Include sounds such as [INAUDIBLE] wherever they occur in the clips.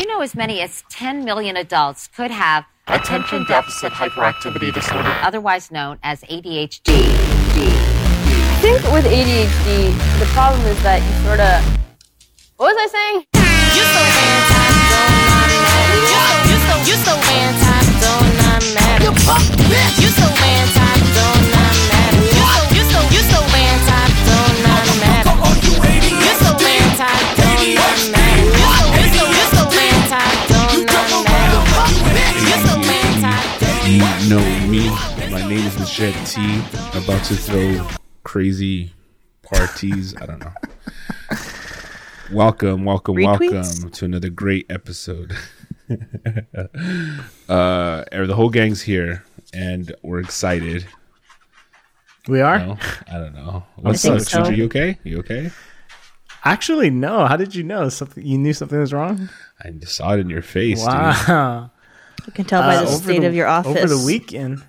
you know as many as 10 million adults could have Attention deficit hyperactivity disorder. otherwise known as ADHD? I think with ADHD, the problem is that you sort of. What was I saying? You so anti, don't You so you so anti, don't not matter. You punk bitch. You so anti, know me. My name is Machete T. About to throw crazy parties. I don't know. [LAUGHS] Welcome, welcome, Retweets? welcome to another great episode. [LAUGHS] uh, er, the whole gang's here, and we're excited. We are? No, I don't know. What's up, so. Ginger? You okay? You okay? Actually, no. How did you know? Something you knew something was wrong? I saw it in your face, dude. Wow. You can tell by Uh, the over state the- of your office. Over the weekend.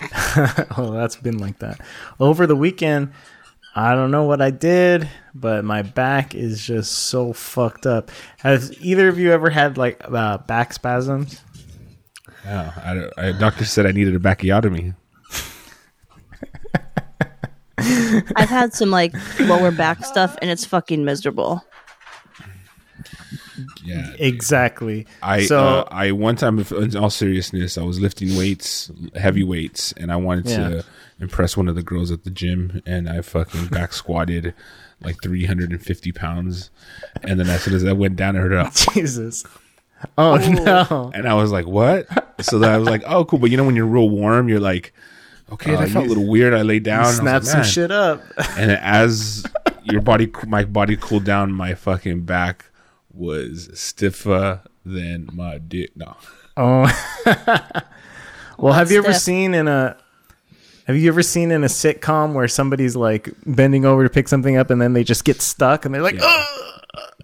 [LAUGHS] oh, that's been like that. Over the weekend, I don't know what I did, but my back is just so fucked up. Has either of you ever had like uh, back spasms? Yeah, I, I, doctor said I needed a backiotomy. I've had some like lower back stuff, and it's fucking miserable. Yeah, Exactly. I so uh, I one time, in all seriousness, I was lifting weights, heavy weights, and I wanted Yeah. to impress one of the girls at the gym, and I fucking back squatted like 350 pounds, and then as soon as I went down, I heard a, Jesus. Oh no. and I was like, "What?" So then I was like, "Oh, cool." But you know, when you're real warm, you're like, "Okay, Oh, that felt a little weird." I laid down, Snap like, some shit up. and [LAUGHS] as your body, my body cooled down, my fucking back was stiffer than my dick. No. [LAUGHS] Oh. [LAUGHS] well, have you ever stiff. seen in a have you ever seen in a sitcom where somebody's like bending over to pick something up and then they just get stuck and they're like, "Ugh."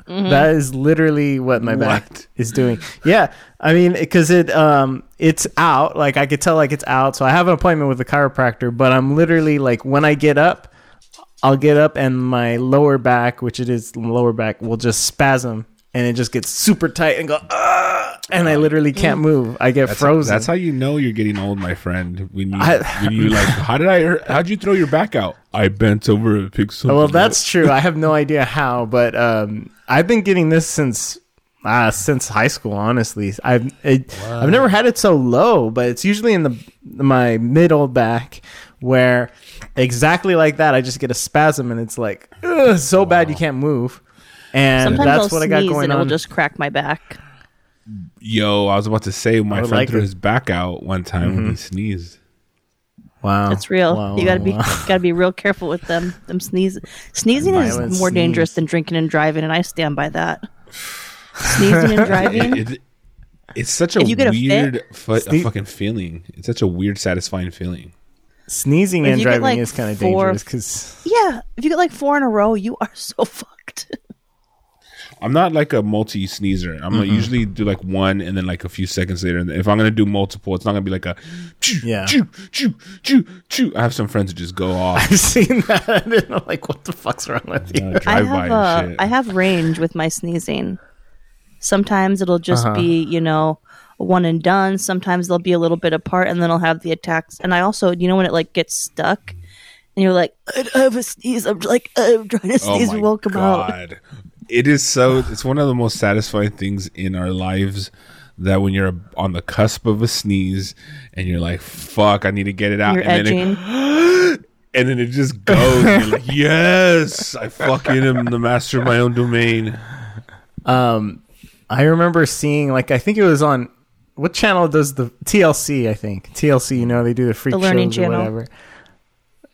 That is literally what my back is doing. Yeah, I mean, because it um it's out. Like I could tell, like it's out. So I have an appointment with a chiropractor, but I'm literally like when I get up, I'll get up and my lower back, which it is lower back, will just spasm and it just gets super tight and go, ah, and I literally can't move. I get That's, frozen. that's how you know you're getting old, my friend. When you I- when you like, how did I? How'd you throw your back out? I bent over and picked something. well, that's true. I have no idea how, but um, I've been getting this since uh, since high school. Honestly, I've it, I've never had it so low, but it's usually in the my middle back where exactly like that. I just get a spasm and it's like ugh, so bad you can't move, and Sometimes that's I'll what I got sneeze going and It will just crack my back. Yo, I was about to say my friend like threw it. his back out one time when he mm-hmm. sneezed. wow, It's real. Wow, you gotta wow, be wow. gotta be real careful with them. Them sneeze. Sneezing Violent is more dangerous than drinking and driving, and I stand by that. [SIGHS] Sneezing and driving. It, it, it's such a If you get a weird fu- a fucking feeling. It's such a weird, satisfying feeling. Sneezing and driving like, is kind of dangerous because yeah, if you get like four in a row, you are [LAUGHS] so fucked. I'm not like a multi sneezer. I'm gonna usually do like one and then like a few seconds later. And if I'm gonna do multiple, it's not gonna be like a choo, Yeah. choo, choo, choo, choo. I have some friends who just go [LAUGHS] off. I've seen that. [LAUGHS] I didn't like what the fuck's wrong with you. uh, I have and uh, shit. I have range with my sneezing. Sometimes it'll just Uh-huh. be you know one and done. Sometimes they'll be a little bit apart, and then I'll have the attacks. And I also you know when it like gets stuck, and you're like I have a sneeze. I'm like I'm trying to Oh sneeze. my it won't come out. God! It is so. It's one of the most satisfying things in our lives. That when you're on the cusp of a sneeze and you're like, "Fuck, I need to get it out," You're and then it, [GASPS] and then it just goes. and you're like, [LAUGHS] "Yes, I fucking am the master of my own domain." Um, I remember seeing like I think it was on what channel does the TLC? I think TLC. You know they do the freak The Learning shows or Channel. whatever.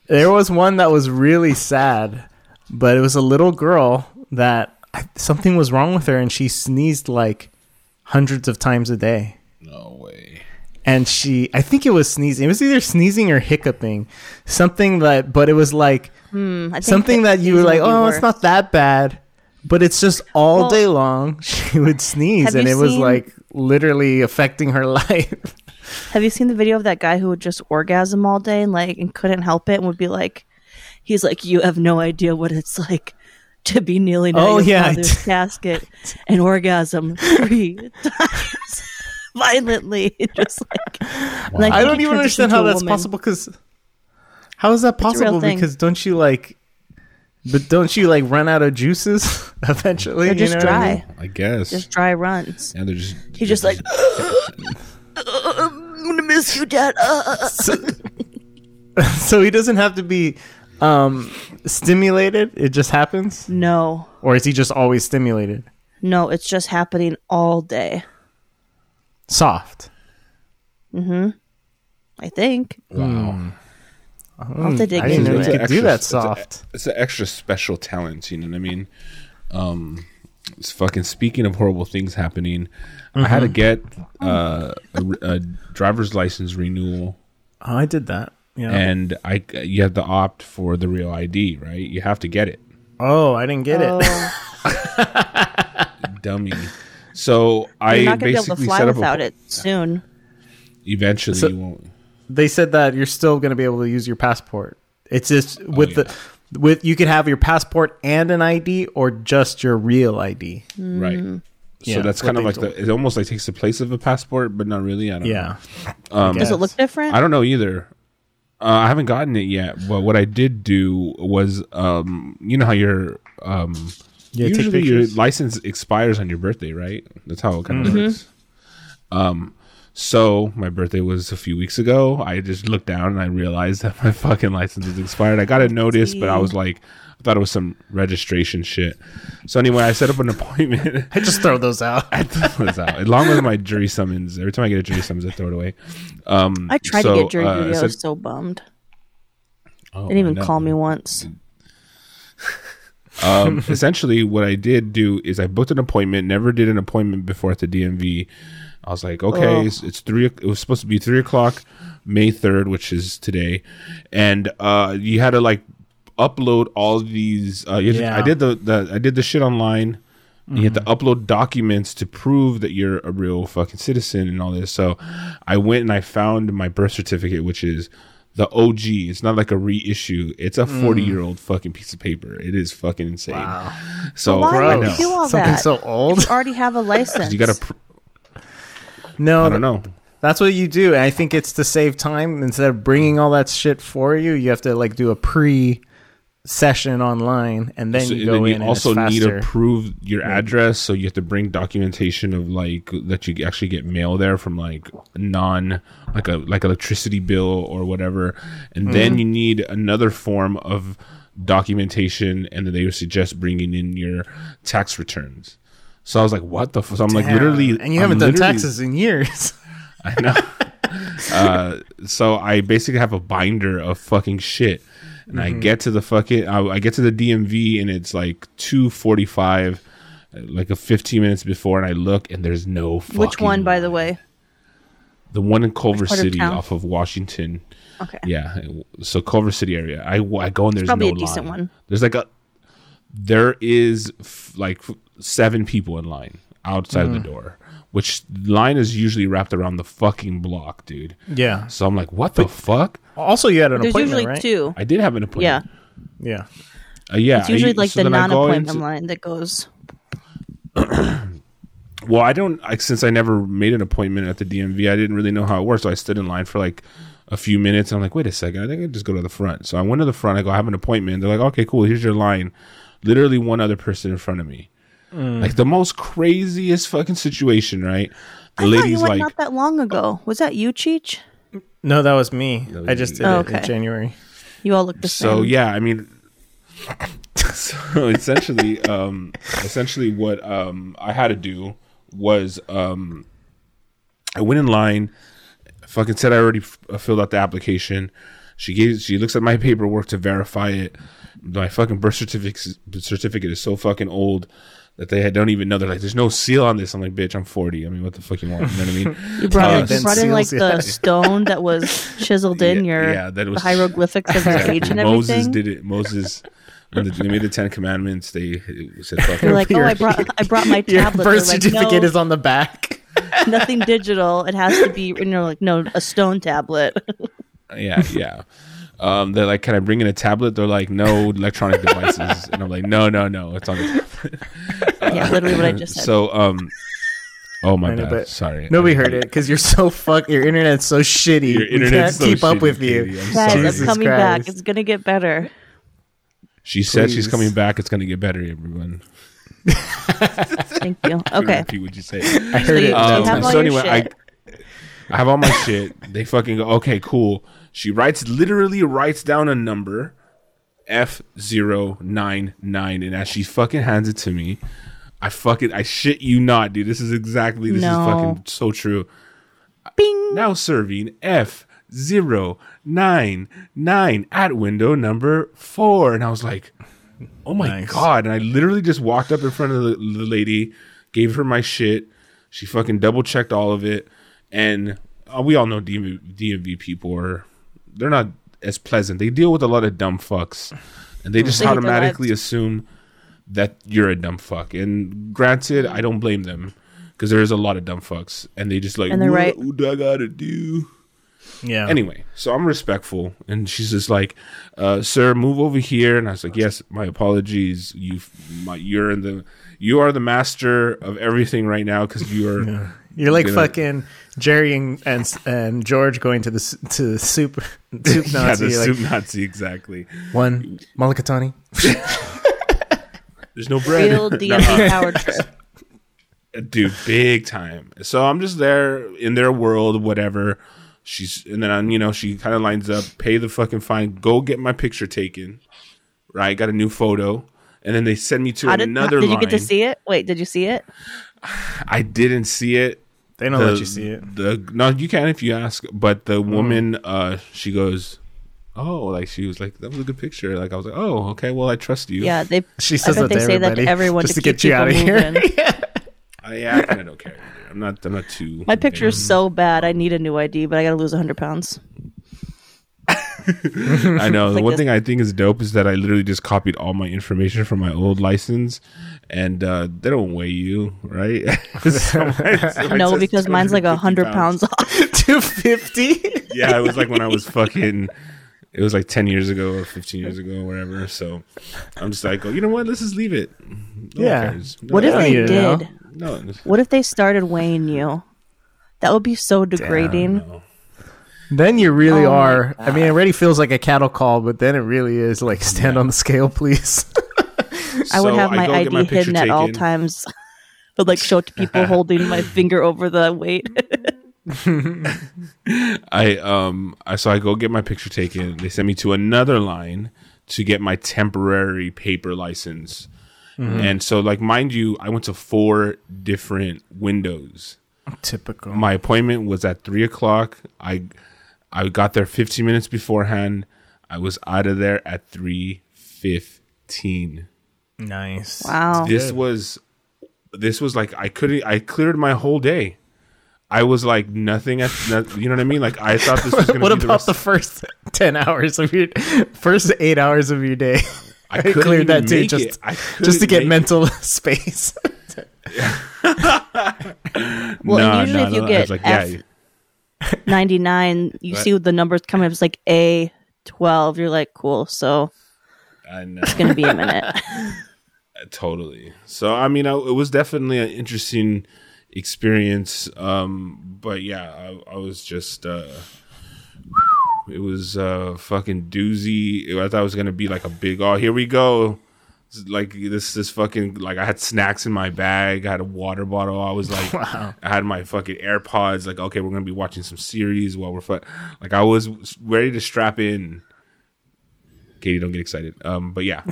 There was one that was really sad, but it was a little girl that something was wrong with her, and she sneezed like hundreds of times a day. No way. and she i think it was sneezing it was either sneezing or hiccuping something that but it was like Hmm, something that you were like oh worse. it's not that bad but it's just all Well, day long [LAUGHS] she would sneeze and you it was like literally affecting her [LAUGHS] life Have you seen the video of that guy who would just orgasm all day and like and couldn't help it and would be like, he's like, you have no idea what it's like to be kneeling at Oh, your yeah, I father's casket [LAUGHS] and orgasm three [LAUGHS] times violently, [LAUGHS] just like. and I don't even understand how that's woman. possible. Because how is that possible? Because don't you like, but don't you like run out of juices eventually? They're you just know what I dry, mean? I guess. just dry runs. and they're just He's just like, I'm gonna miss you, Dad. Uh, So he doesn't have to be um stimulated. It just happens, no, or is he just always stimulated? no, it's just happening all day. Soft. Mm-hmm. I think. wow. I'll have to dig I didn't know into you it. could do Extra- that it's a- soft. It's an extra special talent, you know what I mean? Um, it's fucking speaking of horrible things happening, I had to get uh, a, a driver's license renewal, Oh, I did that. Yeah. and I you have to opt for the real ID, right? You have to get it, oh, I didn't get it. Oh, [LAUGHS] dummy. So I you're not gonna be able to basically fly set up without a, it soon. Eventually, So- you won't. They said that you're still going to be able to use your passport. It's just with yeah. the with you could have your passport and an ID or just your real ID. Right. So Yeah, that's kind of like the. It almost like takes the place of a passport, but not really. I don't know. Yeah. Um, Does it look different? I don't know either. Uh, I haven't gotten it yet, but what I did do was, um, you know how your um, Yeah, usually your license expires on your birthday, right? That's how it kind Mm-hmm. of works. Um, so my birthday was a few weeks ago. I just looked down and I realized [LAUGHS] that my fucking license was expired. I got a notice, but I was like, I thought it was some registration shit. So anyway, I set up an [LAUGHS] appointment. [LAUGHS] I just throw those out. I throw this out. Along with my jury summons. Every time I get a jury summons, I throw it away. Um, I tried so, to get jury uh, duty. I was so bummed. Oh, They didn't even call me once. Um, essentially, what I did do is I booked an appointment. Never did an appointment before at the DMV. I was like, okay, it's, it's three. It was supposed to be three o'clock, May third, which is today, and uh, you had to like upload all these. Uh, you had to- Yeah. I did the, the I did the shit online. You had to upload documents to prove that you're a real fucking citizen and all this. So I went and I found my birth certificate, which is the OG. It's not like a reissue. It's a 40 year old fucking piece of paper. It is fucking insane. So Why I know. do all Something that? so old. You already have a [LAUGHS] license. You got to. Pr- No, I don't know. That's what you do. And I think it's to save time instead of bringing all that shit for you. You have to like do a pre session online and then So- you and then you and also need to prove your address, so you have to bring documentation of like that you actually get mail there from like non like a like electricity bill or whatever, and Mm-hmm. then you need another form of documentation, and then they would suggest bringing in your tax returns. So I was like, "What the?" F-? So I'm like, literally, and you I'm haven't done literally- taxes in years. [LAUGHS] I know. uh, so I basically have a binder of fucking shit, and I get to the fucking I, I get to the DMV and it's like two forty five, like a fifteen minutes before, and I look and there's no fucking Which one, by the way? The one in Culver part of City off of Washington. Okay. Yeah, so Culver City area. I, I go and there's probably no a decent line. one. There's like a there is f- like f- seven people in line outside of the door, which line is usually wrapped around the fucking block, dude. Yeah. So I'm like, what the fuck? Also, you had an There's appointment, usually right? two. I did have an appointment. Yeah. Uh, yeah. It's usually I- like so the then I go non-appointment into- line that goes. [CLEARS THROAT] Well, I don't like since I never made an appointment at the DMV. I didn't really know how it worked, so I stood in line for like a few minutes. And I'm like, wait a second, I think I just go to the front. So I went to the front. I go, I have an appointment. They're like, okay, cool. Here's your line. Literally one other person in front of me. Mm. Like the most craziest fucking situation, right? The I thought lady's you went like, not that long ago. Was that you, Cheech? No, that was me. was I just did Oh, it in. January. You all look the same. so yeah i mean [LAUGHS] so essentially um essentially what um i had to do was um i went in line fucking said i already f- uh, filled out the application she gave she looks at my paperwork to verify it my fucking birth certificate certificate is so fucking old that they don't even know. They're like, "There's no seal on this." I'm like, "Bitch, I'm 40. I mean, what the fuck you want?" You know what I mean? [LAUGHS] you brought, Uh, in, you brought in like seals, the stone that was chiseled in [LAUGHS] Yeah, your yeah, that the was- hieroglyphics of your [LAUGHS] age and everything. Moses did it. Moses, when the- they made the Ten Commandments, they said, "Fuck You're like, oh, I brought I brought my Your tablet. birth like, certificate no, is on the back. nothing digital. It has to be. And you're like, no, a stone tablet. yeah, yeah. Um, they're like, "Can I bring in a tablet?" They're like, "No electronic devices," and I'm like, "No, no, no, it's on the tablet." yeah, literally what I just said. So, um, oh my I know, bad, sorry, Nobody heard it because you're so fuck. Your internet's so shitty. Your we internet's can't so keep up shitty, with you. Katie. I'm Guys, sorry. I'm Jesus coming back. It's gonna get better. She said she's coming back. It's gonna get better, everyone. [LAUGHS] Thank you. Okay. Repeat what you say. I heard you- it. you Um, so anyway, shit. I I have all my shit. They fucking go, okay, cool. She writes literally writes down a number, F 99 and as she fucking hands it to me, I fucking I shit you not, dude. This is exactly this No. is fucking so true. Bing. Now serving F 099 at window number four. And I was like, oh my Nice. God. And I literally just walked up in front of the, the lady, gave her my shit. She fucking double checked all of it. And uh, we all know DMV, DMV people are, they're not as pleasant. They deal with a lot of dumb fucks. And they just They automatically assume that you're a dumb fuck. And granted, I don't blame them because there is a lot of dumb fucks. And they just like, And they're what, right. what do I gotta do? Yeah. Anyway, so I'm respectful, and she's just like, uh, "Sir, move over here." And I was like, "Yes, my apologies. You, my, you're in the, you are the master of everything right now because you are." [LAUGHS] You're like gonna- fucking Jerry and, and and George going to the to the soup soup Nazi. [LAUGHS] yeah, the You're soup like, Nazi, exactly. one Mulligatawny. There's no bread, Real [LAUGHS] DMV power trip. Uh, dude, big time. So I'm just there in their world, whatever. She's and then I'm, you know, she kind of lines up, pay the fucking fine, go get my picture taken. Right, got a new photo, and then they send me to did, another. did you get to see it? Wait, did you see it? I didn't see it. They don't the, let you see it. The no, you can if you ask. But the woman, uh, she goes, "Oh, like she was like that was a good picture." Like I was like, "Oh, okay, well I trust you." Yeah, they. She I says that they say that to everyone just to, to get you out of here. moving. [LAUGHS] I, yeah, I kind of don't care. I'm not. I'm not too. My picture is so bad. I need a new ID, but I got to lose 100 pounds. [LAUGHS] I know. the like one this. thing I think is dope is that I literally just copied all my information from my old license, and uh, they don't weigh you, right? [LAUGHS] So [LAUGHS] mine- so no, because mine's like 100 250 pounds off. Two fifty. yeah, it was like when I was fucking. It was like ten years ago or fifteen years ago or whatever. So I'm just like, oh, you know what? Let's just leave it. No Yeah. cares. No What if they need to know. did? No, What if they started weighing you? That would be so degrading. Then you really Oh are. I mean, it already feels like a cattle call, but then it really is like stand on the scale, please. [LAUGHS] I would So have my ID picture hidden at all times. [LAUGHS] But like show it to people [LAUGHS] holding my finger over the weight. I um I so I go get my picture taken. They send me to another line to get my temporary paper license. And so like mind you, I went to four different windows. Typical. My appointment was at three o'clock. I I got there fifteen minutes beforehand. I was out of there at three fifteen. nice. wow. This was this was like I couldn't I cleared my whole day. I was like nothing at not, you know what I mean? Like I thought this was [LAUGHS] gonna What be the about rest the first [LAUGHS] ten hours of your first eight hours of your day? [LAUGHS] I I cleared that too, just just to get make mental space. Well, Nah, and usually nah, if you nah. I get like, F yeah, 99, you What? see the numbers coming up. It's like A 12. You're like, cool. So I know. it's going to be a minute. [LAUGHS] [LAUGHS] totally. So I mean, I, it was definitely an interesting experience. Um, but yeah, I, I was just. Uh, it was uh fucking doozy. I thought it was gonna be like a big. Oh, here we go. Like this, this fucking like I had snacks in my bag. I had a water bottle. I was like, [LAUGHS] I had my fucking AirPods. Like, okay, we're gonna be watching some series while we're fu-. like I was ready to strap in. Katie, don't get excited. Um, but yeah, [LAUGHS]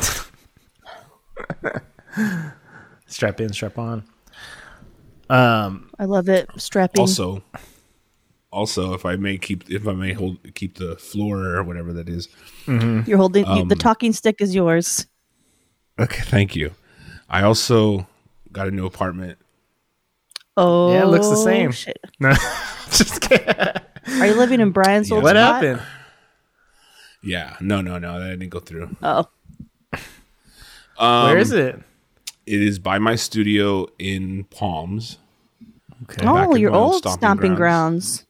strap in, strap on. Um, I love it. Strapping. also also if i may keep if i may hold keep the floor or whatever that is You're holding Um, the talking stick is yours. Okay thank you i also got a new apartment Oh, yeah, it looks the same. shit. No, [LAUGHS] just kidding. Are you living in Brian's old What spot? happened? yeah no no no that didn't go through Oh, um, Where is it? it is by my studio in palms Okay. back oh, your old old stomping stomping, grounds. grounds.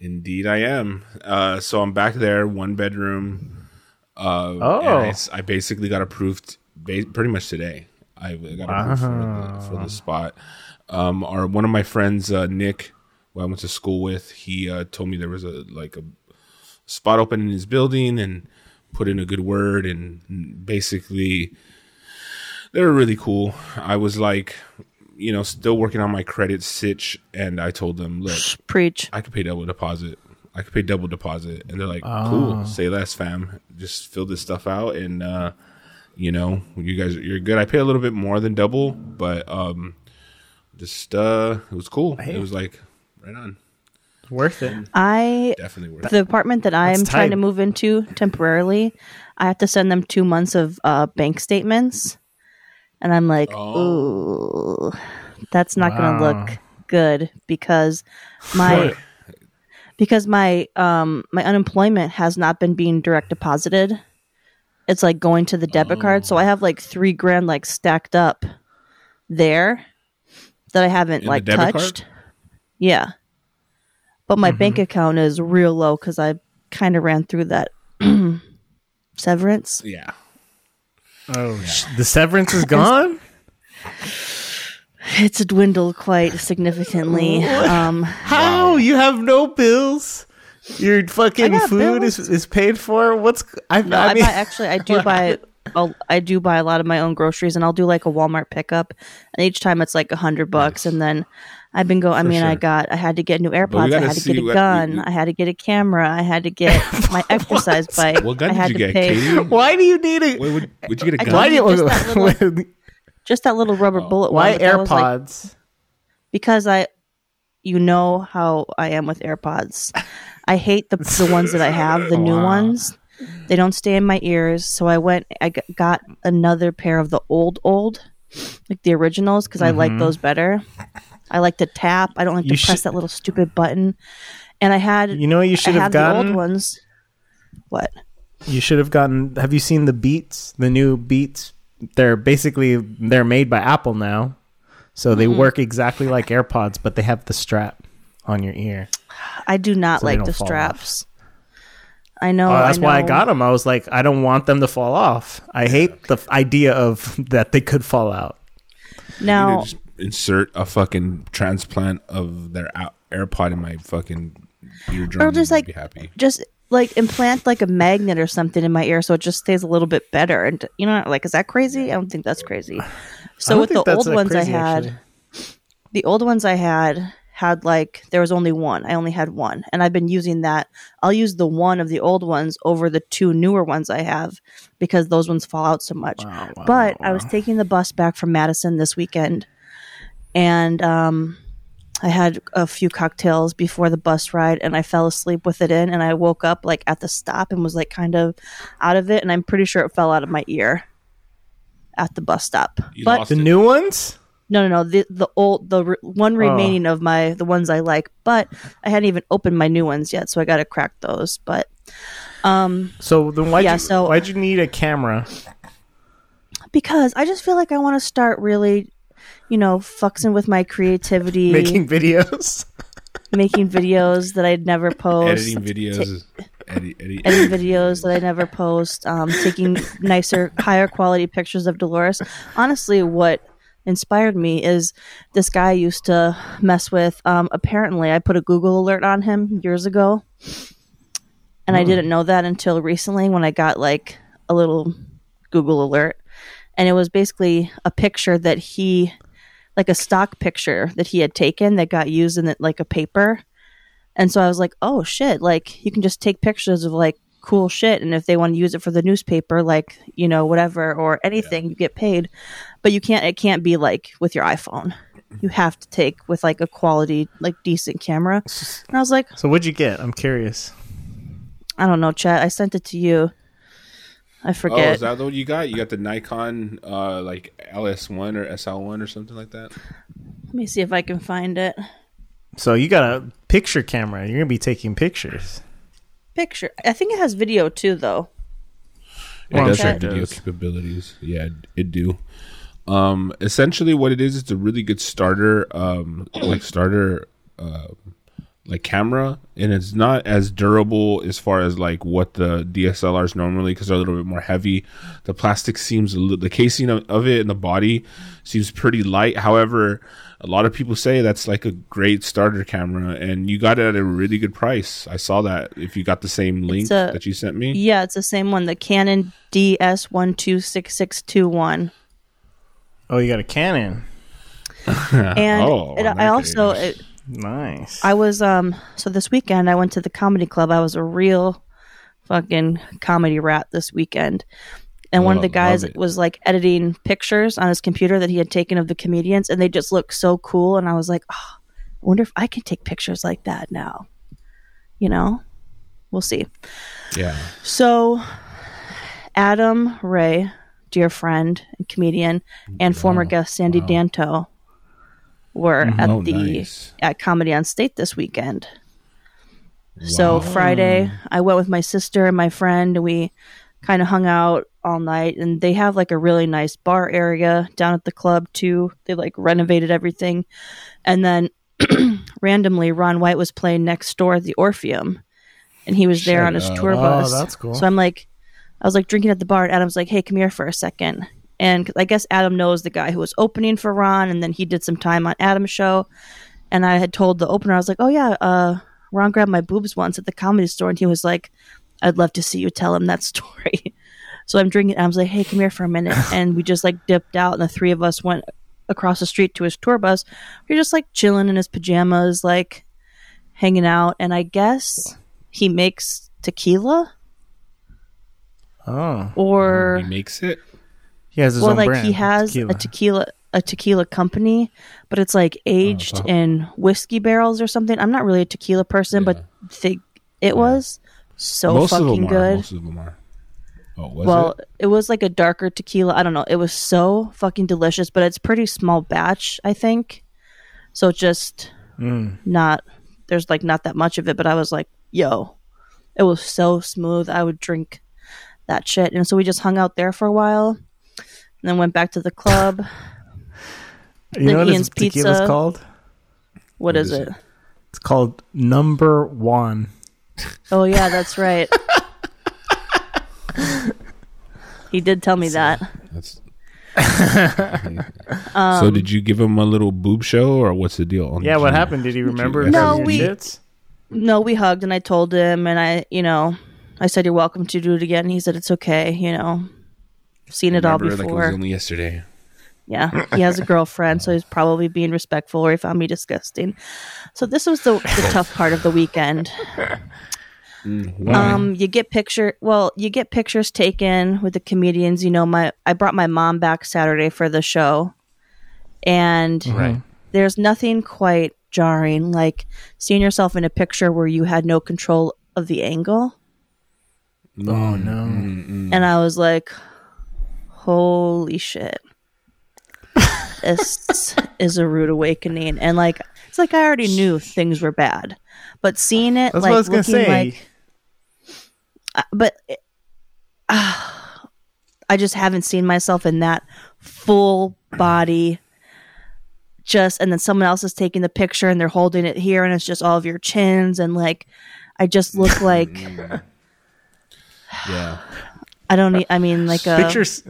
Indeed, I am. Uh, so I'm back there, one bedroom. Uh, Oh. and I, s- I basically got approved ba- pretty much today. I got approved for, the, for the spot. Um, our one of my friends, uh, Nick, who I went to school with, he uh, told me there was a like a spot open in his building and put in a good word and basically they were really cool. I was like, you know, still working on my credit sitch, and I told them, look, Preach. I could pay double deposit. I could pay double deposit, and they're like, cool, say less, fam. Just fill this stuff out, and uh, you know, you guys, you're good. I pay a little bit more than double, but um, just uh, it was cool. It was like right on, Worth it. I definitely worth. it. the apartment that I'm trying to move into temporarily, I have to send them two months of uh, bank statements, and I'm like, Oh. ooh, that's not going to look good because my because my um my unemployment has not been being direct deposited. It's like going to the debit card, Oh. so I have like three grand like stacked up there that I haven't In like debit card? touched. Yeah. But my bank Mm-hmm. account is real low because I kind of ran through that [CLEARS THROAT] severance. Yeah, Oh, the severance is gone. [LAUGHS] It's dwindled quite significantly. Um, How you have no bills? Your fucking food bills. is, is paid for. What's I, no, I I, mean, buy actually I do buy I do buy a lot of my own groceries, and I'll do like a Walmart pickup, and each time it's like a hundred bucks, and then. I've been going. I mean, I got. I had to get new AirPods. I had to get a gun. we- I had to get a camera. I had to get [LAUGHS] my exercise bike. what gun I had did you to get, pay Katie? [LAUGHS] why do you need a? Wait, would, would you get a gun? why do you? Just that little- [LAUGHS] just that little rubber oh. bullet. why one, but like, AirPods? because I, you know how I am with AirPods. I hate the the ones that I [LAUGHS] have, the oh, new Wow. ones. They don't stay in my ears, so I went. I g- got another pair of the old old, like the originals, because I like mm-hmm. those better. I like to tap. I don't like You to press that little stupid button. And I had, You know what you should I have had the gotten. old ones. What? You should have gotten. Have you seen the Beats? The new Beats. They're basically they're made by Apple now, so they mm-hmm. work exactly like AirPods, but they have the strap on your ear. I do not So like the fall off. straps. I know. Oh, that's why I got them. I was like, I don't want them to fall off. I hate the f- idea of that they could fall out. Now, know, just insert a fucking transplant of their out- AirPod in my fucking eardrum. Or just, like, be happy. just like implant like a magnet or something in my ear so it just stays a little bit better and you know like is that crazy i don't think that's crazy so with the old ones crazy, i had actually. the old ones i had had like there was only one i only had one and i've been using that i'll use the one of the old ones over the two newer ones i have because those ones fall out so much Wow, wow, but wow, i was taking the bus back from madison this weekend and um I had a few cocktails before the bus ride and I fell asleep with it in and I woke up like at the stop and was like kind of out of it and I'm pretty sure it fell out of my ear at the bus stop. You but lost the it. new ones. No, no, no, the the old the re- one remaining of my the ones I like, but I hadn't even opened my new ones yet, so I got to crack those. But um, So then why'd Yeah, you so- why'd you need a camera? because I just feel like I want to start really, you know, fucking with my creativity, Making videos. [LAUGHS] making videos that I'd never post, editing videos. Edit, edit. editing videos that I never post, um, taking nicer, higher quality pictures of Dolores. Honestly, what inspired me is this guy I used to mess with. Um, apparently, I put a Google alert on him years ago, and I didn't know that until recently when I got like a little Google alert, and it was basically a picture that he, like a stock picture that he had taken that got used in it, like a paper. And so I was like, oh shit, like you can just take pictures of like cool shit. And if they want to use it for the newspaper, like, you know, whatever or anything, you get paid. But you can't, it can't be like with your iPhone. You have to take with like a quality, like decent camera. And I was like, So what'd you get? I'm curious. I don't know, chat. I sent it to you. I forget Oh, forget. is that what you got? You got the Nikon, uh, like LS1 or SL1 or something like that. Let me see if I can find it. So you got a picture camera. You're gonna be taking pictures. Picture. I think it has video too, though. It Well, does have video capabilities. Yeah, it do. Um, essentially, what it is, it's a really good starter, um, like starter, uh, like camera, and it's not as durable as far as like what the DSLRs normally, because they're a little bit more heavy. The plastic seems little, the casing of, of it and the body seems pretty light. However, a lot of people say that's like a great starter camera and you got it at a really good price i saw that if you got the same link a, that you sent me yeah it's the same one the canon ds126621 Oh, you got a cannon. [LAUGHS] And Oh, it, in I also it, Nice. I was um so this weekend I went to the comedy club. I was a real fucking comedy rat this weekend. And one of Oh, the guys was like editing pictures on his computer that he had taken of the comedians and they just looked so cool and I was like, oh, I wonder if I can take pictures like that now. You know? We'll see. Yeah. So, Adam Ray, dear friend and comedian, and former guest Sandy Danto were at Oh, the nice. at Comedy on State this weekend. So Friday, I went with my sister and my friend, and we kind of hung out all night. And they have like a really nice bar area down at the club too. They like renovated everything, and then [CLEARS THROAT] randomly, Ron White was playing next door at the Orpheum, and he was there Shut on his up. tour Oh, bus. that's cool. So I'm like, I was like drinking at the bar, and Adam's like, "Hey, come here for a second. And 'cause I guess Adam knows the guy who was opening for Ron, and then he did some time on Adam's show. And I had told the opener, I was like, "Oh yeah, uh, Ron grabbed my boobs once at the comedy store," and he was like, "I'd love to see you tell him that [LAUGHS] story." so I'm drinking, and I was like, "Hey, come here for a minute," [LAUGHS] and we just like dipped out, and the three of us went across the street to his tour bus. We are just like chilling in his pajamas, like hanging out, and I guess he makes tequila oh, or He makes it. he has his well own like brand. he has tequila. a tequila a tequila company but it's like aged Uh-huh. in whiskey barrels or something i'm not really a tequila person but they, it was so most of fucking them are. good Most of them are. Oh, was well it? it? was like a darker tequila i don't know it was so fucking delicious but it's pretty small batch i think so just Mm. not there's like not that much of it but i was like yo it was so smooth i would drink that shit and so we just hung out there for a while and then went back to the club [LAUGHS] You know what Ian's his tequila's Pizza. called? What is, is it? it? It's called Number Juan. Oh yeah, that's right. [LAUGHS] he did tell me that. That's. [LAUGHS] Um, so did you give him a little boob show or what's the deal? Yeah, what happened? Did he remember? No, your we- shits? No, we hugged and I told him and I, you know, I said you're welcome to do it again. He said it's okay, you know. Seen it all Remember, like it before. was only yesterday. yeah, he has a girlfriend, so he's probably being respectful or he found me disgusting. So this was the, the tough part of the weekend. Why? Um, you get picture. Well, you get pictures taken with the comedians. You know, my I brought my mom back Saturday for the show, and right. there's nothing quite jarring like seeing yourself in a picture where you had no control of the angle. Oh no! And I was like, "Holy shit, this [LAUGHS] is a rude awakening." And like, it's like I already knew things were bad, but seeing it, That's like what I was gonna looking say. like uh, but uh, I just haven't seen myself in that full body. Just and then someone else is taking the picture and they're holding it here and it's just all of your chins and like I just look [LAUGHS] like Yeah. I don't need I mean like a Pictures,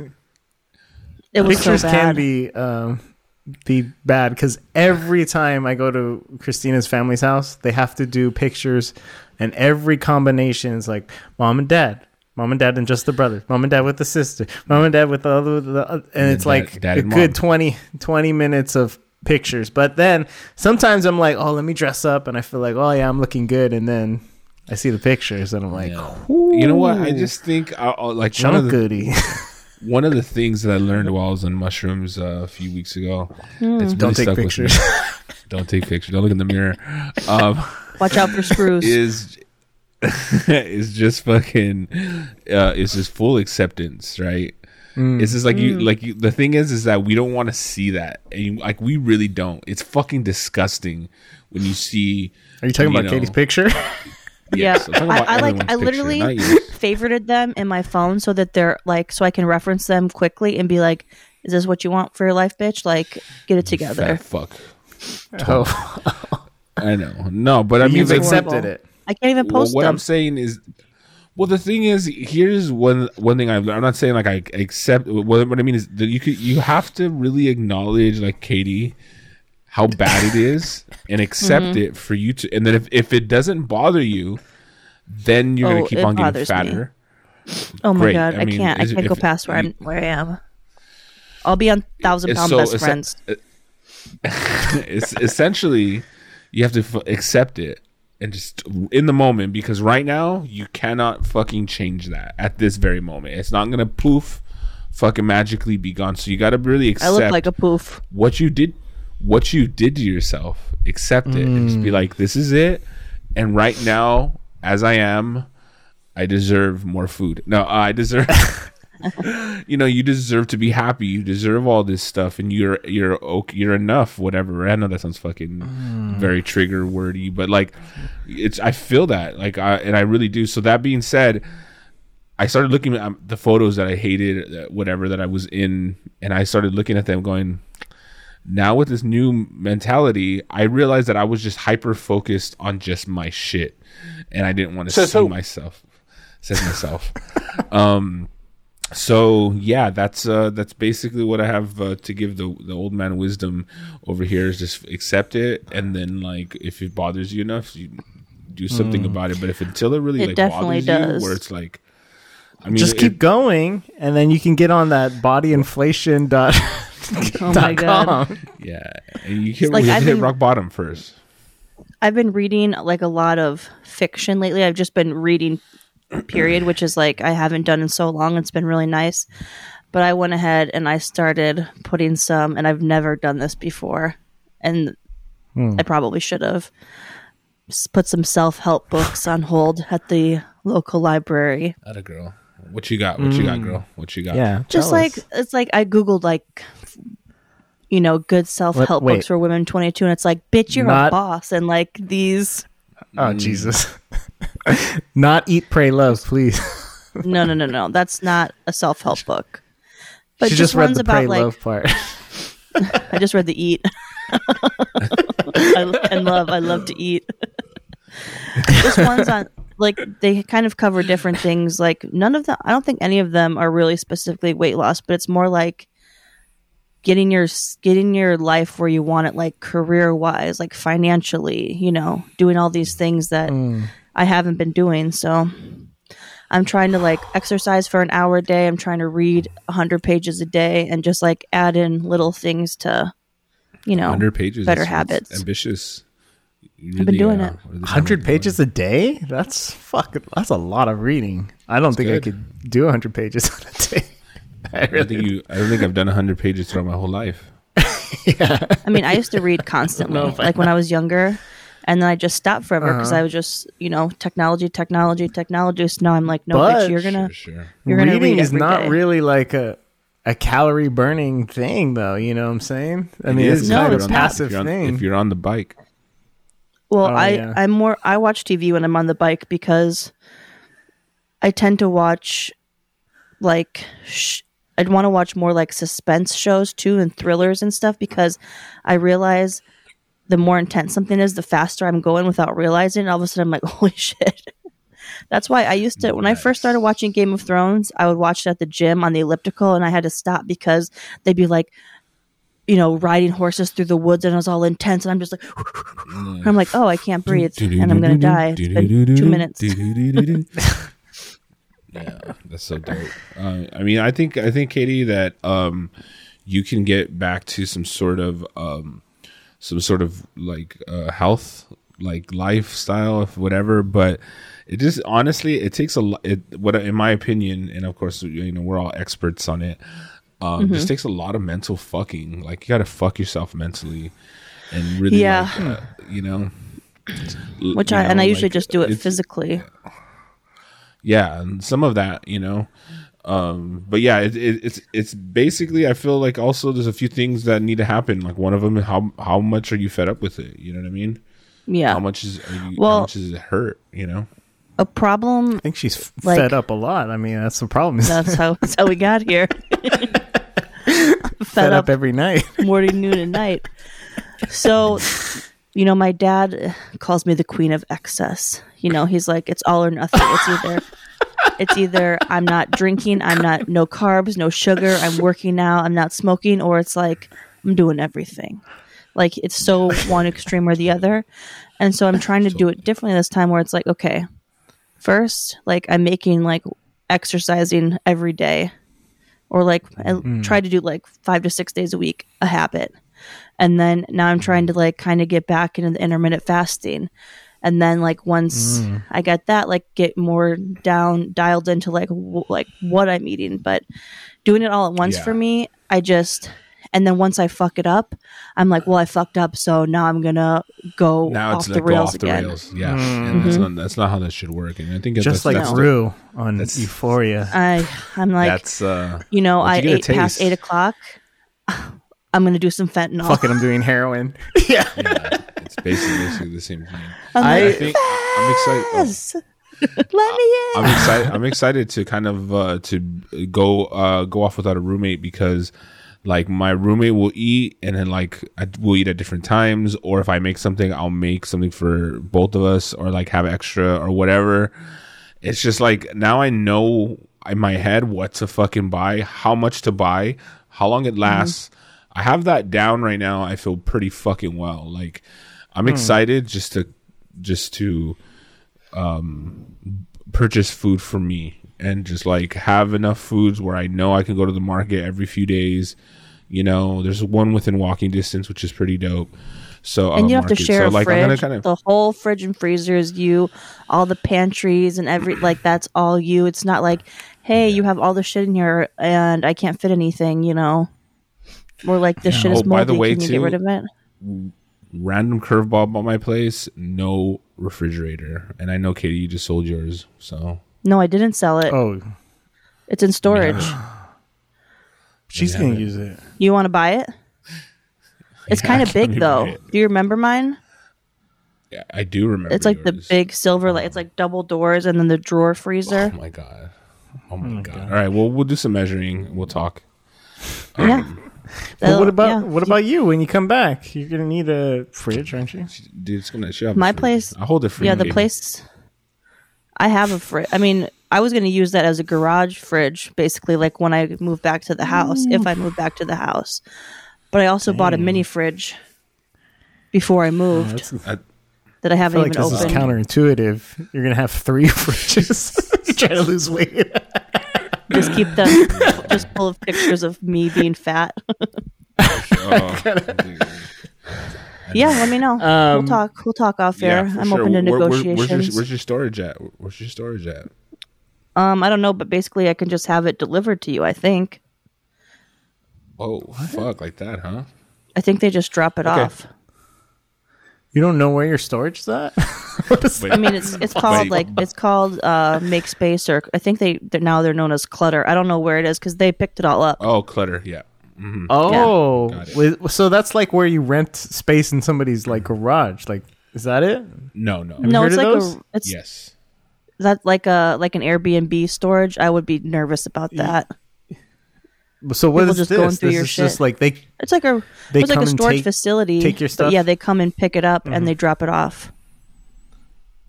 it was pictures so can bad. be um, be bad because every time I go to Christina's family's house, they have to do pictures, and every combination is like mom and dad. Mom and dad and just the brother. Mom and dad with the sister. Mom and dad with the other. The, and it's dad- like dad a good mom. 20, 20 minutes of pictures. But then sometimes I'm like, oh, let me dress up, and I feel like, oh yeah, I'm looking good, and then I see the pictures, and I'm like, You know what? I just think I, I, like one of, the, Goody. [LAUGHS] one of the things that I learned while I was on mushrooms uh, a few weeks ago. It's Don't take stuck with me. pictures. [LAUGHS] Don't take pictures. Don't look in the mirror. Um, Watch out for screws. [LAUGHS] is is just fucking uh it's just full acceptance right it's just like you like you, the thing is is that we don't want to see that and you, like we really don't it's fucking disgusting when you see Are you talking you about know- Katie's picture? Yeah, Yes, I'm talking I, I like. everyone's I literally [LAUGHS] favorited them in my phone so that they're like, so I can reference them quickly and be like, "Is this what you want for your life, bitch? Like, get it together." Fat fuck [LAUGHS] oh, I know. No, but I mean, You've accepted it. I can't even well, post what them. I'm saying is, well, the thing is, here's one one thing I've. I'm not saying like I accept. What, what I mean is that you could you have to really acknowledge, like Katie, how bad it is, [LAUGHS] and accept Mm-hmm. it for you to. And then if if it doesn't bother you, then you're Oh, gonna keep on getting bothers me. fatter. oh my great. god, I mean, can't. I can't go past where I'm where I am. I'll be on thousand pound so- best it's- friends. [LAUGHS] it's essentially you have to f- accept it and just in the moment because right now you cannot fucking change that at this very moment. It's not gonna poof, fucking magically be gone. So you got to really accept I look like a poof. what you did, what you did to yourself. Accept it and just be mm. like, this is it. And right now, as I am, I deserve more food. No, I deserve. [LAUGHS] [LAUGHS] you know, you deserve to be happy. You deserve all this stuff, and you're you're okay. You're enough. Whatever. I know that sounds fucking mm. very trigger wordy, but like, it's. I feel that like, I and I really do. So that being said. I started looking at the photos that I hated, whatever that I was in, and I started looking at them, going, now with this new mentality, I realized that I was just hyper focused on just my shit, and I didn't want to Says see who? myself. Says myself. [LAUGHS] um, so yeah, that's uh, that's basically what I have uh, to give the the old man wisdom over here is just accept it, and then like if it bothers you enough, you do something about it. But if until it really It like definitely bothers does. you, where it's like, I mean, Just it- keep going, and then you can get on that body inflation dot. [LAUGHS] Oh my god. yeah, and you hit, like, you have I've to hit been- rock bottom first. I've been reading like a lot of fiction lately. I've just been reading period, which is like I haven't done in so long. It's been really nice. But I went ahead and I started putting some and I've never done this before. And hmm. I probably should have put some self-help books on hold at the local library. At a girl. What you got? What you got, girl? What you got? Yeah, Just like us. it's like I googled like you know, good self-help books for women 22 and it's like, bitch, you're Not- a boss and like these oh Jesus, [LAUGHS] not eat, pray, love, please. No, no, no, no. [LAUGHS] That's not a self help book. But she just, just read the about pray, like love part. [LAUGHS] I just read the eat. I, and love. I love to eat. this ones on like they kind of cover different things. Like none of them. I don't think any of them are really specifically weight loss, but it's more like getting your getting your life where you want it, like career wise, like financially. You know, doing all these things that mm. I haven't been doing. So I'm trying to like exercise for an hour a day. I'm trying to read 100 pages a day and just like add in little things to, you know, 100 pages. better that's- that's habits. Ambitious. You I've been doing uh, it. Hundred pages a day? That's fuck. That's a lot of reading. I don't think I could do hundred pages [LAUGHS] on a day. [LAUGHS] I I don't think you. I don't think I've done 100 pages throughout my whole life. [LAUGHS] yeah. I mean, I used to read constantly, [LAUGHS] like when I was younger, and then I just stopped forever Uh-huh. because I was just, you know, technology, technology, technology. So now I'm like, no, But- bitch, you're gonna, Sure, sure. you're gonna reading read is not day. really like a a calorie burning thing, though. You know what I'm saying? I mean, It it's is No, kind if of a the- passive if on- thing. If you're on the bike, Well, Oh, I yeah. I'm more I watch TV when I'm on the bike because I tend to watch like sh- I'd want to watch more like suspense shows too and thrillers and stuff because I realize the more intense something is, the faster I'm going without realizing. All of a sudden, I'm like, [LAUGHS] holy shit. That's why I used to, when I first started watching Game of Thrones, I would watch it at the gym on the elliptical and I had to stop because they'd be like, you know, riding horses through the woods and it was all intense. And I'm just like, [LAUGHS] I'm like, oh, I can't breathe and I'm going to die. It's been two minutes. [LAUGHS] that's so dope. Uh, I mean, I think I think Katie that um, you can get back to some sort of um, some sort of like uh, health, like lifestyle, if whatever. But it just honestly, it takes a lot. It what in my opinion, and of course, you know, we're all experts on it. Um, Mm-hmm. Just takes a lot of mental fucking. Like you got to fuck yourself mentally, and really, Yeah. like, uh, you know. Which I, and I usually like, just do it physically. Yeah and some of that you know um but yeah it, it, it's it's basically i feel like also there's a few things that need to happen like one of them how how much are you fed up with it you know what i mean Yeah. how much is are you, Well- how much does it hurt you know A problem I think she's f- Like- fed up a lot. I mean, that's the problem. Is [LAUGHS] That's how that's how we got here. [LAUGHS] Fed, fed up, up every night. [LAUGHS] morning, noon, and night. So you know, my dad uh, calls me the queen of excess. You know, he's like, it's all or nothing. It's either, it's either I'm not drinking, I'm not no carbs, no sugar, I'm working now, I'm not smoking, or it's like I'm doing everything. Like it's so one extreme or the other, and so I'm trying to do it differently this time. Where it's like, okay, first, like I'm making like exercising every day, or like I try to do like five to six days a week a habit and then now i'm trying to like kind of get back into the intermittent fasting and then like once i get that like get more down dialed into like w- like what i'm eating but doing it all at once Yeah. for me i just and then once i fuck it up i'm like well i fucked up so now i'm gonna go now off it's the like rails off the again rails. Yeah, and that's not that's not how that should work. And I think that's, Just like that's, Rue on that's- Euphoria. i i'm like that's uh, you know i you ate past eight o'clock i'm gonna do some fentanyl Fucking, I'm doing heroin. [LAUGHS] yeah. yeah, it's basically, basically the same thing. I'm I- I think I'm excited. oh. let me in I'm excited. I'm excited to kind of uh, to go uh, go off without a roommate because like my roommate will eat and then like I, we'll eat at different times or if I make something I'll make something for both of us or like have extra or whatever. It's just like now I know in my head what to fucking buy, how much to buy, how long it lasts. I have that down right now. I feel pretty fucking well. Like I'm excited just to just to um purchase food for me and just like have enough foods where I know I can go to the market every few days. You know, there's one within walking distance, which is pretty dope. So and uh, you have to share so, like, I'm fridge. gonna kind of the whole fridge and freezer is you. All the pantries and every like that's all you. It's not like, hey, you have all the shit in here and I can't fit anything. You know, or like this shit is Oh, by moldy. the way, Can you too, get rid of it? random curveball about my place. No refrigerator, and I know Katie, you just sold yours. So No, I didn't sell it. Oh, It's in storage. [SIGHS] she's gonna but- use it. You want to buy it? It's [LAUGHS] Yeah, kind of big though. Do you remember mine? yeah, I do remember. It's like the big silver, like it's oh. like double doors and then the drawer freezer. Oh my god. Oh my, oh, god. All right, well, we'll do some measuring. We'll talk. yeah. Um, But what about Yeah. what about you when you come back? You're gonna need a fridge, aren't you? Dude, it's gonna show up. My place- I hold it for Yeah, the place. I have a fridge. I mean, I was going to use that as a garage fridge, basically, like when I move back to the house, if I move back to the house. But I also bought a mini fridge before I oh, moved I, that I I haven't feel like even this opened. is counterintuitive. You're gonna have three [LAUGHS] fridges. [LAUGHS] You're trying to lose weight. [LAUGHS] just keep them [LAUGHS] just full of pictures of me being fat. [LAUGHS] oh, yeah, let me know. Um, we'll talk. We'll talk off air. for I'm sure. open to Where- where- negotiations. where's, your, where's your storage at? Where's your storage at? um, I don't know, but basically, I can just have it delivered to you. I think. Oh fuck, like that, huh? I think they just drop it Okay. off. You don't know where your storage is at? [LAUGHS] what is Wait, I mean, it's [LAUGHS] it's called Wait. like it's called uh, make space, or I think they they're, now they're known as clutter. I don't know where it is because they picked it all up. oh, clutter. Yeah. Oh, Got it. with- so that's like where you rent space in somebody's like garage. Like, is that it? No, no. no, heard it's of like those? a it's Yes. that like a like an Airbnb storage. I would be nervous about that. So what People is just this? going through this your is just shit. like they. It's like a They it's like a storage take- facility. take your stuff? yeah, they come and pick it up and they drop it off.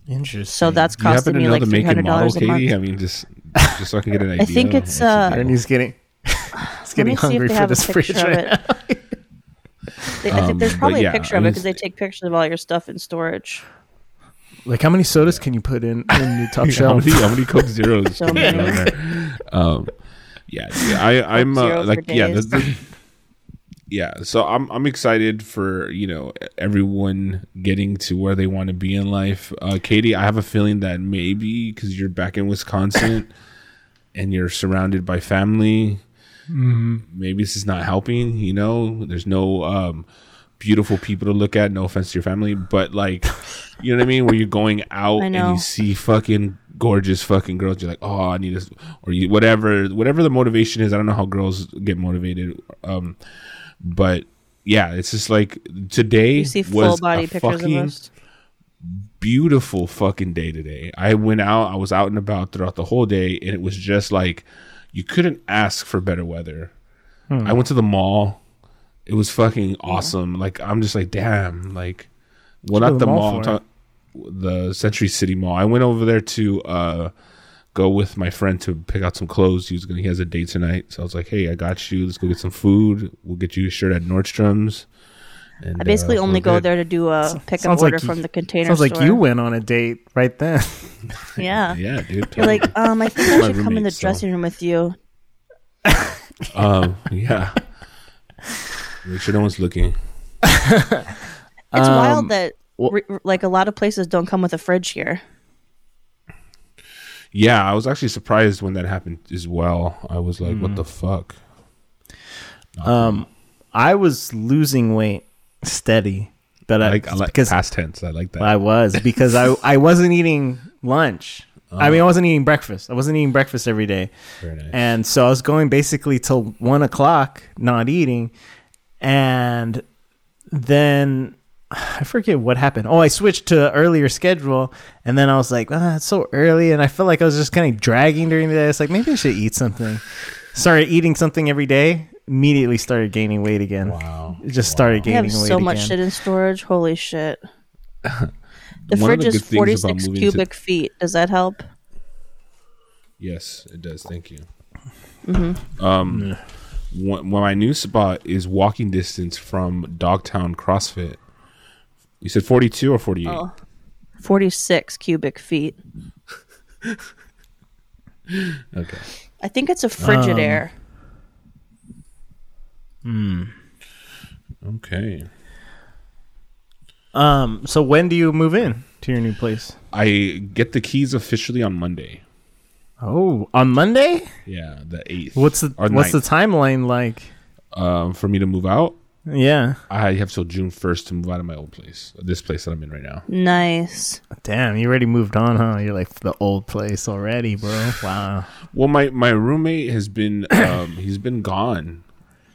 Interesting. So that's Do you happen costing me like the three make and hundred model, dollars a Katie? I mean, just just so I can get an [LAUGHS] idea. I think it's, What's the uh, deal? Ernie's getting. [SIGHS] he's getting me hungry for a this fridge picture of right now. it. [LAUGHS] They- [LAUGHS] I think there's Um, probably yeah, a picture I of it because they take pictures of all your stuff in storage. Like, how many sodas can you put in in the top how shelf? many how many Coke Zeros? So can you put many. there? Um, yeah, yeah, I I'm uh, like yeah, days. the- yeah. So I'm I'm excited for you know everyone getting to where they want to be in life. Uh, Katie, I have a feeling that maybe because you're back in Wisconsin [LAUGHS] and you're surrounded by family, maybe this is not helping. You know, there's no um, beautiful people to look at. No offense to your family, but like, you know what I mean. Where you're going out and you see fucking gorgeous fucking girls, you're like, oh, I need this, or you whatever, whatever the motivation is. I don't know how girls get motivated, um, but yeah, it's just like today You see was body a pictures of fucking us. beautiful fucking day today. I went out, I was out and about throughout the whole day, and it was just like you couldn't ask for better weather. I went to the mall. It was fucking awesome. Like I'm just like, damn, like Well, Go to not the the mall mall. I'm for it. talking- the Century City Mall. I went over there to uh, go with my friend to pick out some clothes. He was gonna. He has a date tonight, so I was like, "Hey, I got you. Let's go get some food. We'll get you a shirt at Nordstrom's." And, I basically uh, only go good. there to do a pickup Sounds order like you- from the container Sounds like store. you went on a date right then. [LAUGHS] Yeah. Yeah, dude. You're like, um, I think [LAUGHS] I My should come in the roommate, so- dressing room with you. um, yeah. [LAUGHS] Make sure no one's looking. [LAUGHS] It's Um, wild that wh- re- like a lot of places don't come with a fridge here. Yeah, I was actually surprised when that happened as well. I was like, "What the fuck?" Um, I was losing weight steady, but I I, like, I like because past tense. I like that. I was because I I wasn't eating lunch. [LAUGHS] I mean, I wasn't eating breakfast. I wasn't eating breakfast every day, Very nice. and so I was going basically till one o'clock, not eating, and then [SIGHS] I forget what happened. Oh, I switched to earlier schedule, and then I was like, ah, it's so early, and I felt like I was just kind of dragging during the day. It's like maybe I should eat something. Started eating something every day. Immediately started gaining weight again. Wow. It just started I gaining have weight so much again. shit in storage. Holy shit. [LAUGHS] The One fridge the is good things about 46 moving to- cubic feet. Does that help? Yes, it does. Thank you. Um, one, my new spot is walking distance from Dogtown CrossFit. You said forty-two or forty-eight? Oh. 46 cubic feet. [LAUGHS] Okay. I think it's a frigid Um, air. Okay. Um. So when do you move in to your new place? I get the keys officially on Monday. Oh, on Monday. Yeah, the eighth. What's the or What's the timeline like? um for me to move out? Yeah. I have till June first to move out of my old place, this place that I'm in right now. Nice. Damn, you already moved on, huh? You're like the old place already, bro. [SIGHS] Wow. Well, my my roommate has been [COUGHS] um he's been gone.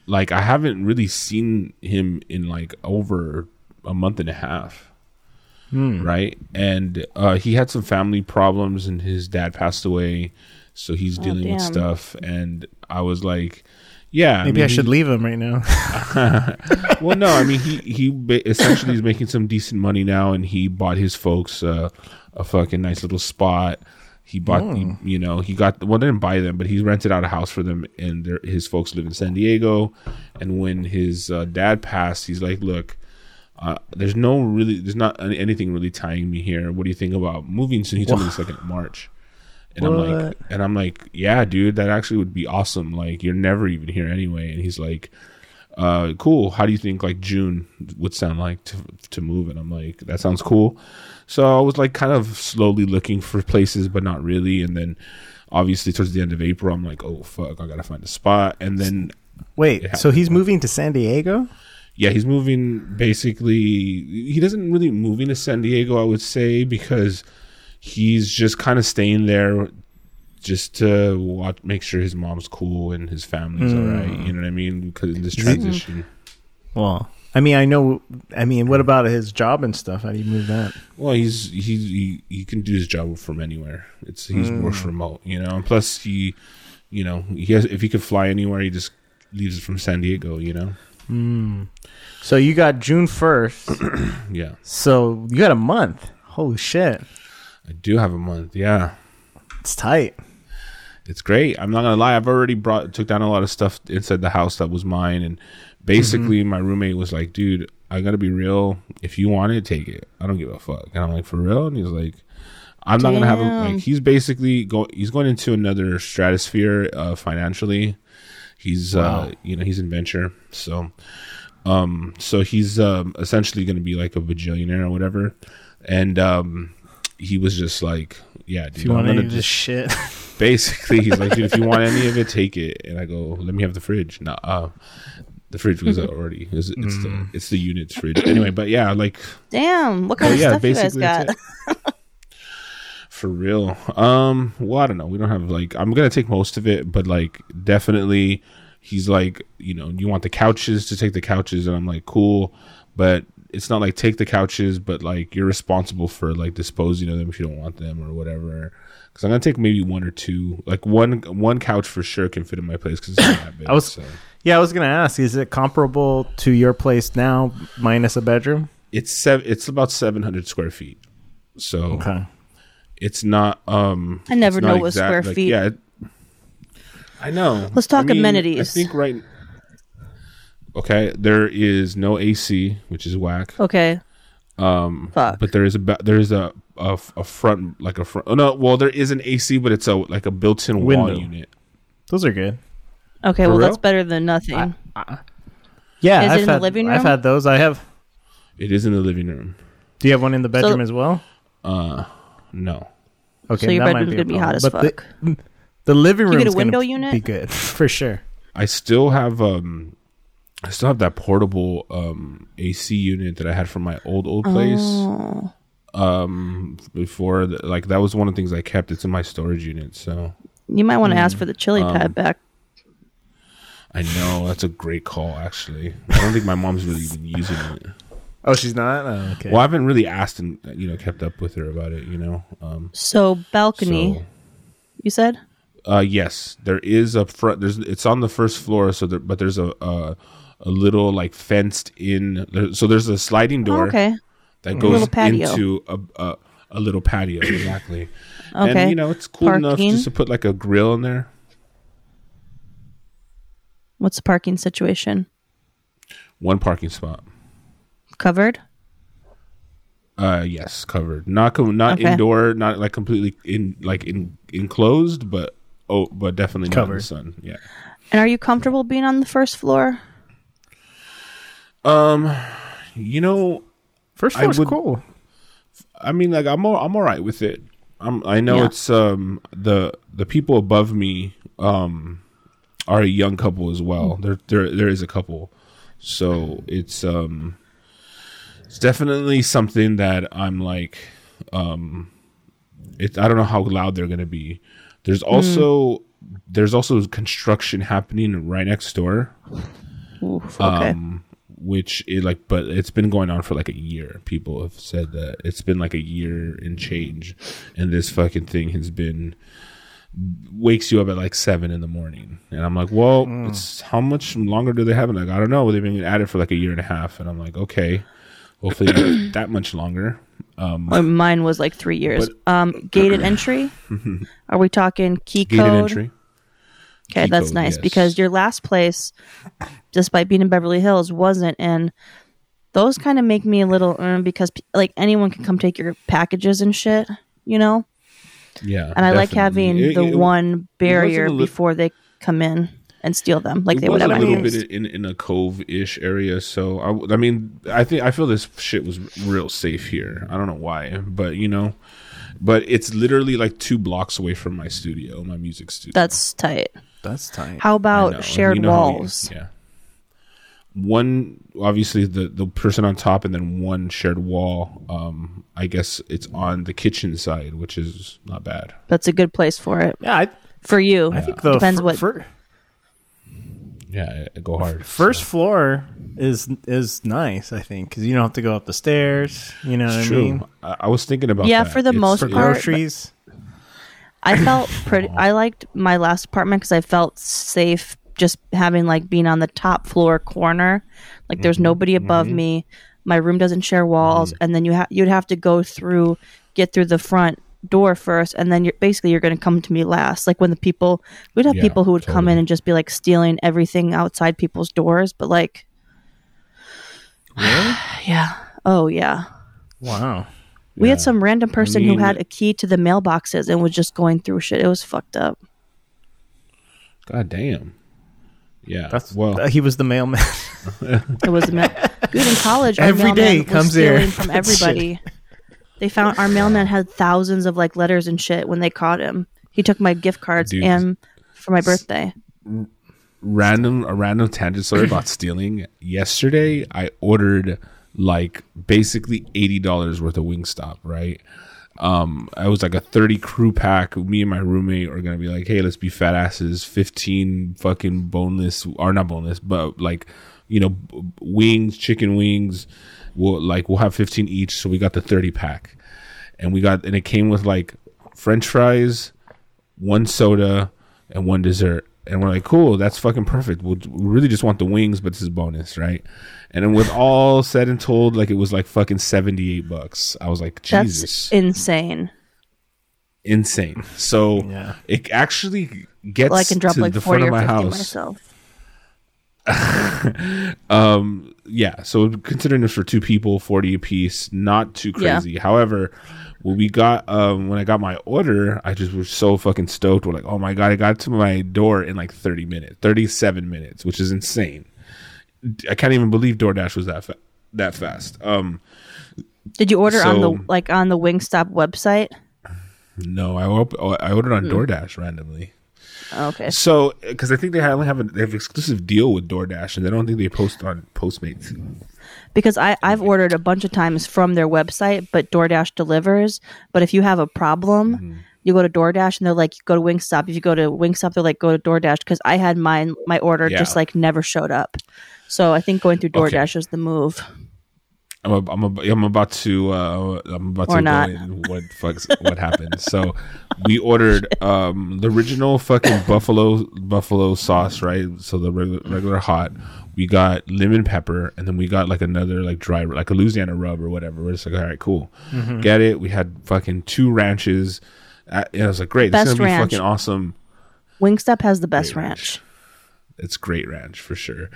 Like I haven't really seen him in like over a month and a half. Right? And uh he had some family problems and his dad passed away, so he's dealing with stuff and I was like yeah, Maybe mean, I should he- leave him right now. [LAUGHS] [LAUGHS] well, no, I mean he he essentially is making some decent money now, and he bought his folks uh, a fucking nice little spot. He bought, he- you know, he got well, didn't buy them, but he rented out a house for them, and his folks live in San Diego. And when his uh, dad passed, he's like, "Look, uh, there's no really, there's not any- anything really tying me here. What do you think about moving?" So he told me this like in March. And I'm like, and I'm like, yeah, dude, that actually would be awesome. Like, you're never even here anyway. And he's like, uh, cool. How do you think like June would sound like to to move? And I'm like, that sounds cool. So I was like kind of slowly looking for places, but not really. And then obviously towards the end of April, I'm like, oh fuck, I gotta find a spot. And then Wait, so he's moving to San Diego? Yeah, he's moving. Basically, he doesn't really moving to San Diego. I would say because he's just kind of staying there just to watch, make sure his mom's cool and his family's all right. Hmm. You know what I mean? Because in this transition. Well, I mean, I know. I mean, what about his job and stuff? How do you move that? Well, he's he he he can do his job from anywhere. It's he's works hmm. remote, you know. And plus, he, you know, he has if he could fly anywhere, he just leaves it from San Diego, you know. So you got June first. [CLEARS THROAT] Yeah, so you got a month. Holy shit, I do have a month. Yeah, it's tight. it's great. I'm not gonna lie. I've already brought took down a lot of stuff inside the house that was mine, and basically my roommate was like, "Dude, I gotta be real. If you want it, take it. I don't give a fuck." And I'm like, "For real?" And he's like. I'm not gonna have a, like. He's basically go. He's going into another stratosphere uh, financially. He's uh, you know, he's in venture. So, um, so he's um essentially going to be like a bajillionaire or whatever. And um, he was just like, yeah, dude, If you I'm want gonna any of this just shit, [LAUGHS] basically he's like, dude, if you want any of it, take it. And I go, let me have the fridge. No, uh, the fridge was [LAUGHS] already it's, it's Mm. the it's the unit's fridge anyway. But yeah, like Damn. What kind Oh, of yeah, stuff you guys got? [LAUGHS] for real. Um, well, I don't know. We don't have like I'm gonna take most of it, but like definitely, he's like, you know, you want the couches to take the couches, and I'm like, cool, but it's not like take the couches, but like you're responsible for like disposing of them if you don't want them or whatever. Because I'm gonna take maybe one or two, like one one couch for sure can fit in my place because it's not that [COUGHS] big. I was- so. yeah. I was gonna ask, is it comparable to your place now, minus a bedroom? it's seven. It's about seven hundred square feet. So Okay. It's not. um I never know what square feet- Yeah, it- I know. Let's talk I mean, amenities. I think right. Okay, there is no AC, which is whack. Okay. Um. Fuck. But there is a ba- there is a, a f- a front like a front. Oh no, well there is an AC, but it's a like a built-in wall Window. unit. Those are good. okay. for Well, that's better than nothing. Yeah, Is it I've in the had, living I've had those. I have. It is in the living room. Do you have one in the bedroom as well? No, Okay, So your that might bedroom's be a gonna be hot problem. as But fuck. The, [LAUGHS] the living Can you room get a window unit? Be good [LAUGHS] for sure. I still have um, I still have that portable um AC unit that I had from my old old place. Oh. Um, before the, like that was one of the things I kept. It's in my storage unit, so you might want to ask Mm. for the chili Um, pad back. I know that's a great call. Actually, I don't think my mom's really even using it. Oh, she's not. Oh, okay. Well, I haven't really asked and you know kept up with her about it. You know, um, So balcony. so You said. uh, yes, there is a front. There's it's on the first floor, so there, but there's a a, a little like fenced in. There, so there's a sliding door Oh, okay. that goes little patio. into a, a a little patio exactly. [LAUGHS] Okay. And you know it's cool enough just to put like a grill in there. What's the parking situation? One parking spot. Covered. Uh, yes, covered. Not com- not Okay. indoor, not like completely in like in enclosed, but oh, but definitely not in the Covered. sun. Yeah. And are you comfortable being on the first floor? Um, you know, First I floor's would- cool. I mean, like I'm all, I'm all right with it. I'm I know Yeah. it's um the the people above me um are a young couple as well. There there there is a couple, so it's um it's definitely something that I'm like um it I don't know how loud they're gonna be. There's also there's also construction happening right next door Oof, okay. um, which it like, but it's been going on for like a year. People have said that it's been like a year and change, and this fucking thing has been wakes you up at like seven in the morning, and I'm like, well, it's how much longer do they have? it? like, I don't know. They've been at it for like a year and a half, and I'm like, okay, hopefully not [COUGHS] that much longer. Well, Mine was like three years. um, gated [COUGHS] entry. [LAUGHS] Are we talking key code? Gated code? entry. Okay, Key that's code, nice yes. because your last place, despite being in Beverly Hills, wasn't, and those kind of make me a little uh, because like anyone can come take your packages and shit, you know. Yeah, And I like having It- the it- one barrier li- before they come in and steal them, like it they would was have a little bit in, in a cove-ish area so I mean i think i feel this shit was real safe here i don't know why but you know but it's literally like two blocks away from my studio my music studio That's tight. That's tight. How about know, shared you know how you- walls? yeah one obviously the the person on top and then one shared wall um i guess it's on the kitchen side which is not bad That's a good place for it yeah, I, for you. I think the Depends fir- what. fir- yeah I- I go hard first so. floor is is nice. I think because you don't have to go up the stairs. You know what It's I true mean? I, I was thinking about Yeah, that. for the It's- most For part, groceries. I felt [LAUGHS] pretty. I liked my last apartment because I felt safe just having like being on the top floor corner. Like there's mm-hmm, nobody above mm-hmm. me. My room doesn't share walls, mm-hmm. and then you have you'd have to go through, get through the front door first, and then you're basically you're going to come to me last. Like when the people we'd have Yeah, people who would come in and just be like stealing everything outside people's doors, but like, [SIGHS] yeah, oh yeah. Wow. We had some random person who mean- had a key to the mailboxes and was just going through shit. It was fucked up. god damn yeah That's well uh, he was the mailman. [LAUGHS] It was a mail- dude in college. [LAUGHS] every day Every mailman day was comes here. from [LAUGHS] everybody. They found our mailman had thousands of like letters and shit when they caught him. He took my gift cards Dude. and for my birthday. random a random tangent story about [CLEARS THROAT] stealing. Yesterday, I ordered like basically eighty dollars worth of Wingstop. Right, um, I was like a thirty crew pack. Me and my roommate are gonna be like, hey, let's be fat asses. Fifteen fucking boneless, or not boneless, but like you know, b- wings, chicken wings. We'll like we'll have fifteen each. So we got the thirty pack, and we got and it came with like French fries, one soda and one dessert And we're like, cool, that's fucking perfect. We'll, we really just want the wings, but this is bonus, right? And then with all said and told, like it was like fucking seventy eight bucks. I was like, That's Jesus, insane. insane. So Yeah. it actually gets Well, I can drop to like the front of my house. myself. [LAUGHS] Um, yeah. So considering this for two people, forty a piece, not too Yeah. crazy. However, when we got um when I got my order, I just was so fucking stoked. We're like, oh my god, I got to my door in like thirty minutes, thirty seven minutes, which is insane. I can't even believe DoorDash was that fa- that fast. Um, Did you order on the like on the Wingstop website? no, I op- I ordered Hmm. on DoorDash randomly. Okay. So, because I think they only have a they have exclusive deal with DoorDash, and they don't think they post on Postmates. because I, I've ordered a bunch of times from their website, but DoorDash delivers. But if you have a problem, Mm-hmm. you go to DoorDash and they're like, go to Wingstop. If you go to Wingstop, they're like, go to DoorDash because I had mine, my order Yeah. just like never showed up. So I think going through Okay. DoorDash is the move. I'm a, I'm a, I'm about to uh I'm about Or to not. go in what fucks what happened. So we ordered [LAUGHS] um the original fucking buffalo buffalo sauce, right? So the regular, regular hot. We got lemon pepper, and then we got like another like dry like a Louisiana rub or whatever. We're just like, all right, cool, get it. We had fucking two ranches. Uh, and I was like, great, this Best is gonna be ranch. fucking awesome. Wingstop has the best Great ranch. It's great ranch for sure.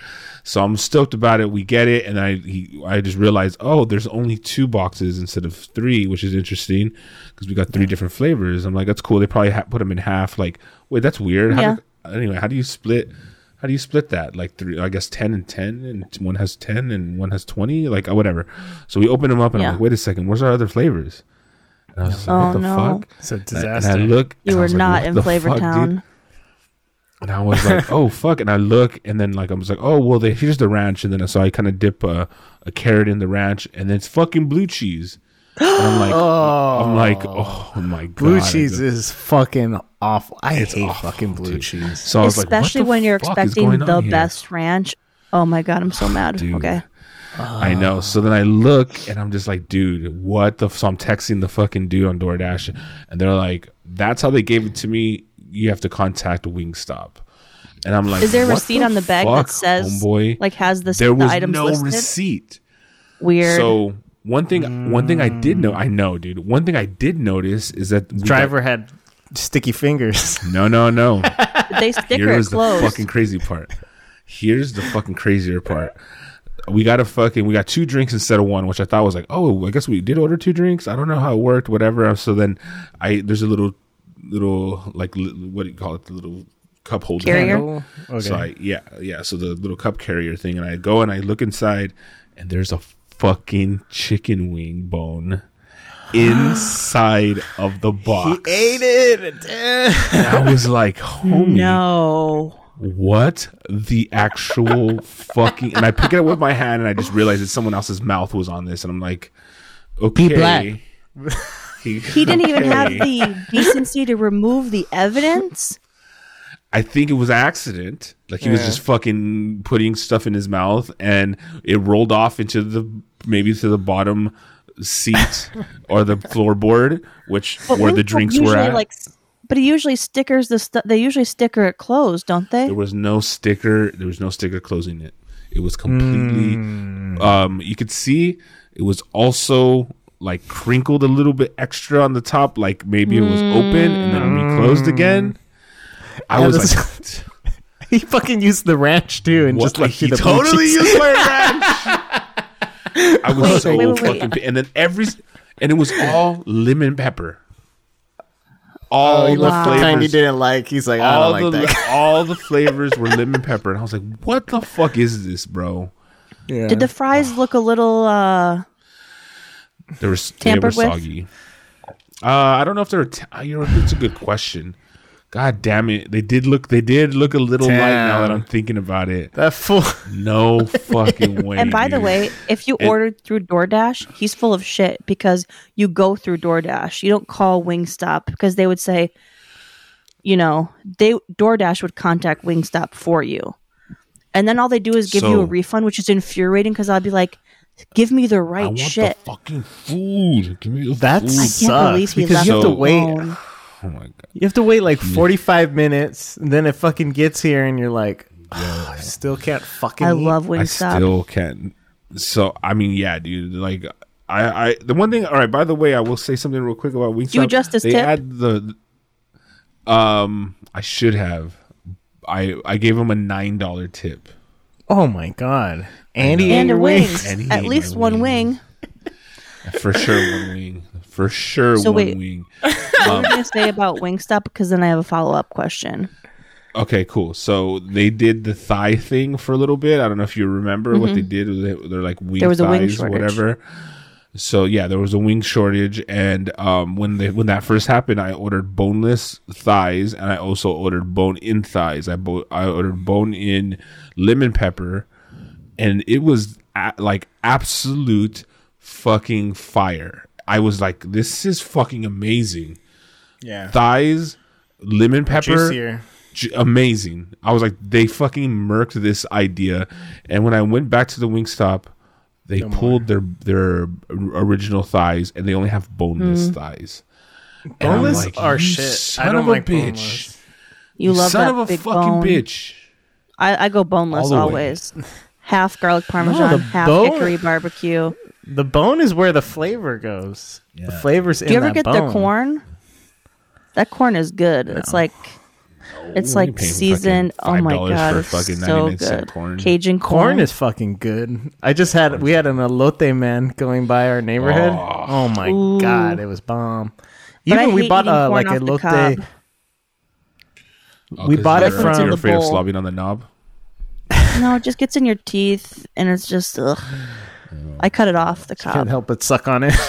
So I'm stoked about it. We get it, and I he, I just realized, oh, there's only two boxes instead of three, which is interesting because we got three different flavors. I'm like, that's cool. They probably ha- put them in half. Like, wait, that's weird. How Yeah. do- anyway, how do you split? How do you split that? Like three, I guess ten and ten, and one has ten and one has twenty, like uh, whatever. So we open them up, and Yeah. I'm like, wait a second, where's our other flavors? And I was like, Oh, what the no. fuck? It's a And I- disaster. And I look, You and I were was like, not what in Flavor fuck, dude? Town. And I was like, oh [LAUGHS] fuck! And I look, and then like I was like, oh well, they, here's the ranch, and then I saw I kind of dip a, a carrot in the ranch, and then it's fucking blue cheese. And I'm like, I'm [GASPS] like, oh my god, Blue cheese go- is fucking awful. I It's hate awful, fucking blue dude. cheese. So I was like, Especially the when you're expecting the best ranch. Oh my god, I'm so mad. Dude. Okay. I know. So then I look, and I'm just like, dude, what the? f-" So I'm texting the fucking dude on DoorDash, and they're like, that's how they gave it to me. You have to contact Wingstop. And I'm like, Is there a what receipt on the bag fuck, that says homeboy? like has the, there the was items no listed? receipt. Weird. So one thing, one thing I did know, I know, dude. One thing I did notice is that we got- Driver had sticky fingers. [LAUGHS] no, no, no. Did they sticker Here's the closed. fucking crazy part. Here's the fucking crazier part. We got a fucking we got two drinks instead of one, which I thought was like, oh, I guess we did order two drinks. I don't know how it worked, whatever. So then I there's a little little like li- what do you call it? The little cup holder. Carrier? Okay. So I yeah yeah. So the little cup carrier thing, and I go and I look inside, and there's a fucking chicken wing bone inside [GASPS] of the box. He ate it. And I was like, homie, no. what the actual fucking? And I pick it up with my hand, and I just realized that someone else's mouth was on this, and I'm like, okay. [LAUGHS] black. He, He didn't even have the decency to remove the evidence. I think it was accident. Like he was just fucking putting stuff in his mouth, and it rolled off into the maybe to the bottom seat [LAUGHS] or the floorboard, which But where the drinks were at. Like, but he usually stickers the stuff. They usually sticker it closed, don't they? there was no sticker. There was no sticker closing it. It was completely. Um, you could see it was also like crinkled a little bit extra on the top, like maybe it was open and then reclosed again. I Yeah, was this- like, [LAUGHS] he fucking used the ranch too, and What? just like he the totally cheese. used my ranch. I was Wait, so wait, wait, wait. fucking, pi- and then every, and it was all lemon pepper. All Oh, he the left the kind he flavors, didn't like. He's like, I all don't the like that. [LAUGHS] all the flavors were lemon pepper, and I was like, "What the fuck is this, bro?" Yeah. Did the fries look a little? uh They were they were Tampered with? soggy. Uh, I don't know if they're. T- you know, it's a good question. God damn it, they did look. They did look a little light now that I'm thinking about it. that fool? No fucking [LAUGHS] way. And by the way, if you And- ordered through DoorDash, he's full of shit because you go through DoorDash. You don't call Wingstop because they would say, you know, they DoorDash would contact Wingstop for you, and then all they do is give you a refund, which is infuriating because I'll be like, give me the I right want shit. the fucking food. Give me the That's food. I can't believe sucks he because you have to So- wait. alone. [SIGHS] Oh my god. You have to wait like 45 minutes, and then it fucking gets here, and you're like, "Oh, I still can't fucking. I eat." love I Wingstop. still can't. So I mean, yeah, dude. Like, I, I, the one thing. All right. By the way, I will say something real quick about Wingstop. you adjust his they tip? add the. Um, I should have. I I gave him a nine dollar tip. Oh my god, Andy and ate a your wing. wings. And At least one wing. For sure, one wing. For sure, So one wait. wing. [LAUGHS] What Um, were you gonna say about Wingstop? Because then I have a follow up question. Okay, cool. So they did the thigh thing for a little bit. I don't know if you remember what they did. They- They're like wing Mm-hmm. There was a wing thighs, shortage. whatever. So yeah, there was a wing shortage, and um, when they when that first happened, I ordered boneless thighs, and I also ordered bone in thighs. I bo- I ordered bone in lemon pepper, and it was a- like absolute fucking fire. I was like, this is fucking amazing. Yeah, Thighs, lemon pepper, juicier. amazing. I was like, they fucking murked this idea. And when I went back to the Wingstop, they pulled their their original thighs, and they only have boneless Mm. thighs. Boneless like, are shit. Son I don't of a like bitch. boneless. You love it. son that of a big fucking bone. bitch. I, I go boneless All the way. always. [LAUGHS] Half garlic parmesan, the half bone- hickory barbecue. The bone is where the flavor goes. The flavor's in Do you ever that get bone. their corn? That corn is good. It's like it's like seasoned. Oh my god, for it's so good. corn. Cajun corn. Corn is fucking good. I just had we had an elote man going by our neighborhood. Oh. Oh, my Ooh. god, it was bomb. Even we bought eating uh, like off the elote. cob. Oh, We 'cause bought it from- You're afraid of the bowl. slobbing on the knob. No, it just gets in your teeth, and it's just ugh. I cut it off the Can't help but suck on it. [LAUGHS]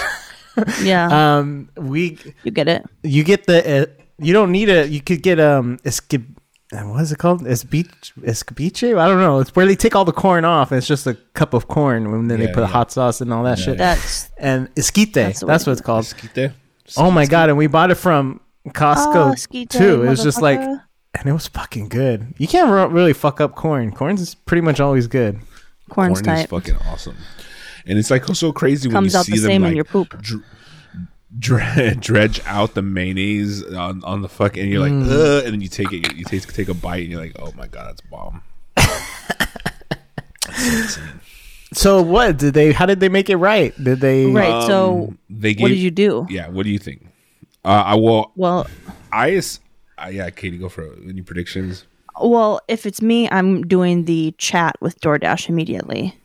Yeah, um, we you get it. you get the uh, you don't need a you could get um esca- what is it called escabeche escabeche I don't know it's where they take all the corn off and it's just a cup of corn and then Yeah, they put yeah. hot sauce and all that shit That's and esquite That's that's, what it's called Esquite? oh my god and we bought it from Costco Oh, esquite, too it was just like motherfucker. And it was fucking good you can't re- really fuck up corn corn's pretty much always good corn's Corn is fucking awesome. And it's like so crazy when Comes you out see the them same like in your poop. dr- dre- [LAUGHS] dredge out the mayonnaise on, on the fuck, and you're like, Mm. Ugh, and then you take it, you take take a bite, and you're like, oh my god, that's bomb. [LAUGHS] so what did they how did they make it right did they Right. so, Um, They gave, what did you do? Yeah, what do you think? Uh, I will. Well, I is. Uh, yeah, Katie, go for it. Any predictions? well, if it's me, I'm doing the chat with DoorDash immediately.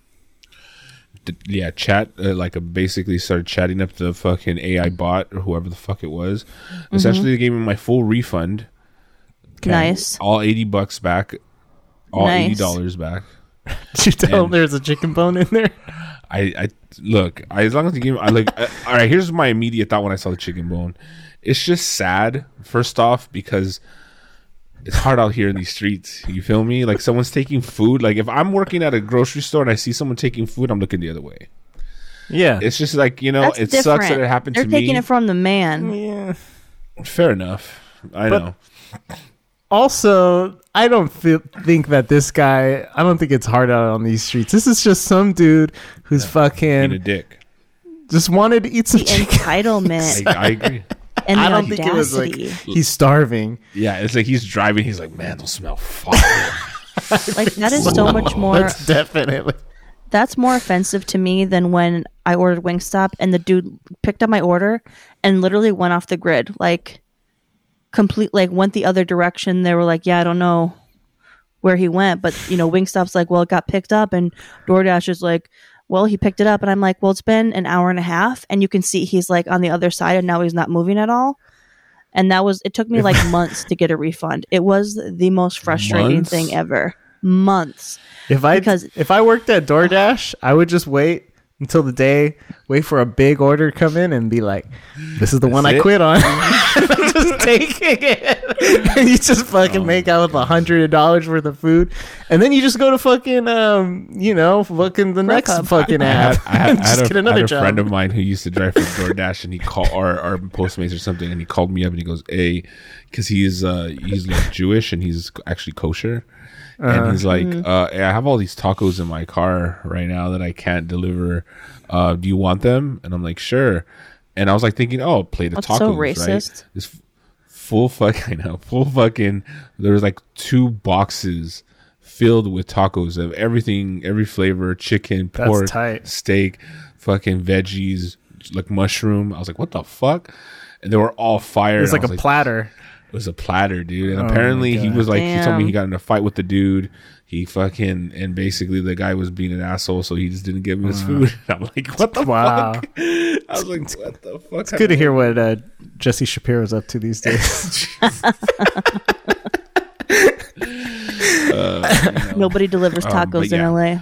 D- yeah, chat uh, like uh, basically started chatting up the fucking AI bot or whoever the fuck it was. Mm-hmm. Essentially, they gave me my full refund. Okay. Nice. All eighty bucks back. All Nice. eighty dollars back. did [LAUGHS] you tell them And- there's a chicken bone in there I, I look. I, as long as you give, me, I like. [LAUGHS] uh, all right, here's my immediate thought when I saw the chicken bone. It's just sad. First off, because it's hard out here in these streets. You feel me? Like someone's taking food. Like if I'm working at a grocery store and I see someone taking food, I'm looking the other way. yeah It's just like you know, That's it different. sucks that it happened They're to me. They're taking it from the man. yeah Fair enough. I But- know. also i don't feel, think that this guy i don't think it's hard out on these streets this is just some dude who's Being a fucking dick. just wanted to eat some The chicken entitlement I, I agree. And the i don't think it was like audacity. he's starving Yeah, it's like he's driving. He's like, man, those smell fire. [LAUGHS] [LAUGHS] like that is so much more. that's definitely That's more offensive to me than when I ordered Wingstop and the dude picked up my order and literally went off the grid. Like complete like went the other direction. They were like, Yeah, I don't know where he went. But you know, Wingstop's like, Well, it got picked up and DoorDash is like, Well, he picked it up and I'm like, Well, it's been an hour and a half and you can see he's like on the other side and now he's not moving at all. And that was it took me like [LAUGHS] months to get a refund. It was the most frustrating Months? thing ever. Months. if i Because- if i worked at doordash i would just wait until the day wait for a big order to come in and be like this is the one i quit on. [LAUGHS] I'm just taking it. And you just fucking make out with a hundred dollars worth of food and then you just go to fucking um you know fucking the next Grubhub. fucking I had, app I had, [LAUGHS] and I just had, get a, I another had a job. friend of mine who used to drive for DoorDash, and he called or, or Postmates or something, and he called me up and he goes, "Hey," because he's uh he's like Jewish and he's actually kosher, and he's like, uh, "I have all these tacos in my car right now that I can't deliver. Uh, do you want them?" And I'm like, "Sure." And I was like thinking, "Oh, plate of That's tacos, so right?" racist. This full fuck. [LAUGHS] I know full fucking. There was like two boxes filled with tacos of everything, every flavor: chicken, That's pork, tight. steak, fucking veggies, like mushroom. I was like, what the fuck? And they were all fire. It was and I like a platter. It was a platter, dude. And Oh apparently he was like, he told me he got in a fight with the dude. He fucking and basically the guy was being an asshole, so he just didn't give him his food. [LAUGHS] I'm like, what the Wow. fuck? I was like, what the fuck? It's good to hear what uh, Jesse Shapiro's up to these days. [LAUGHS] [LAUGHS] Nobody delivers Um, tacos in. LA.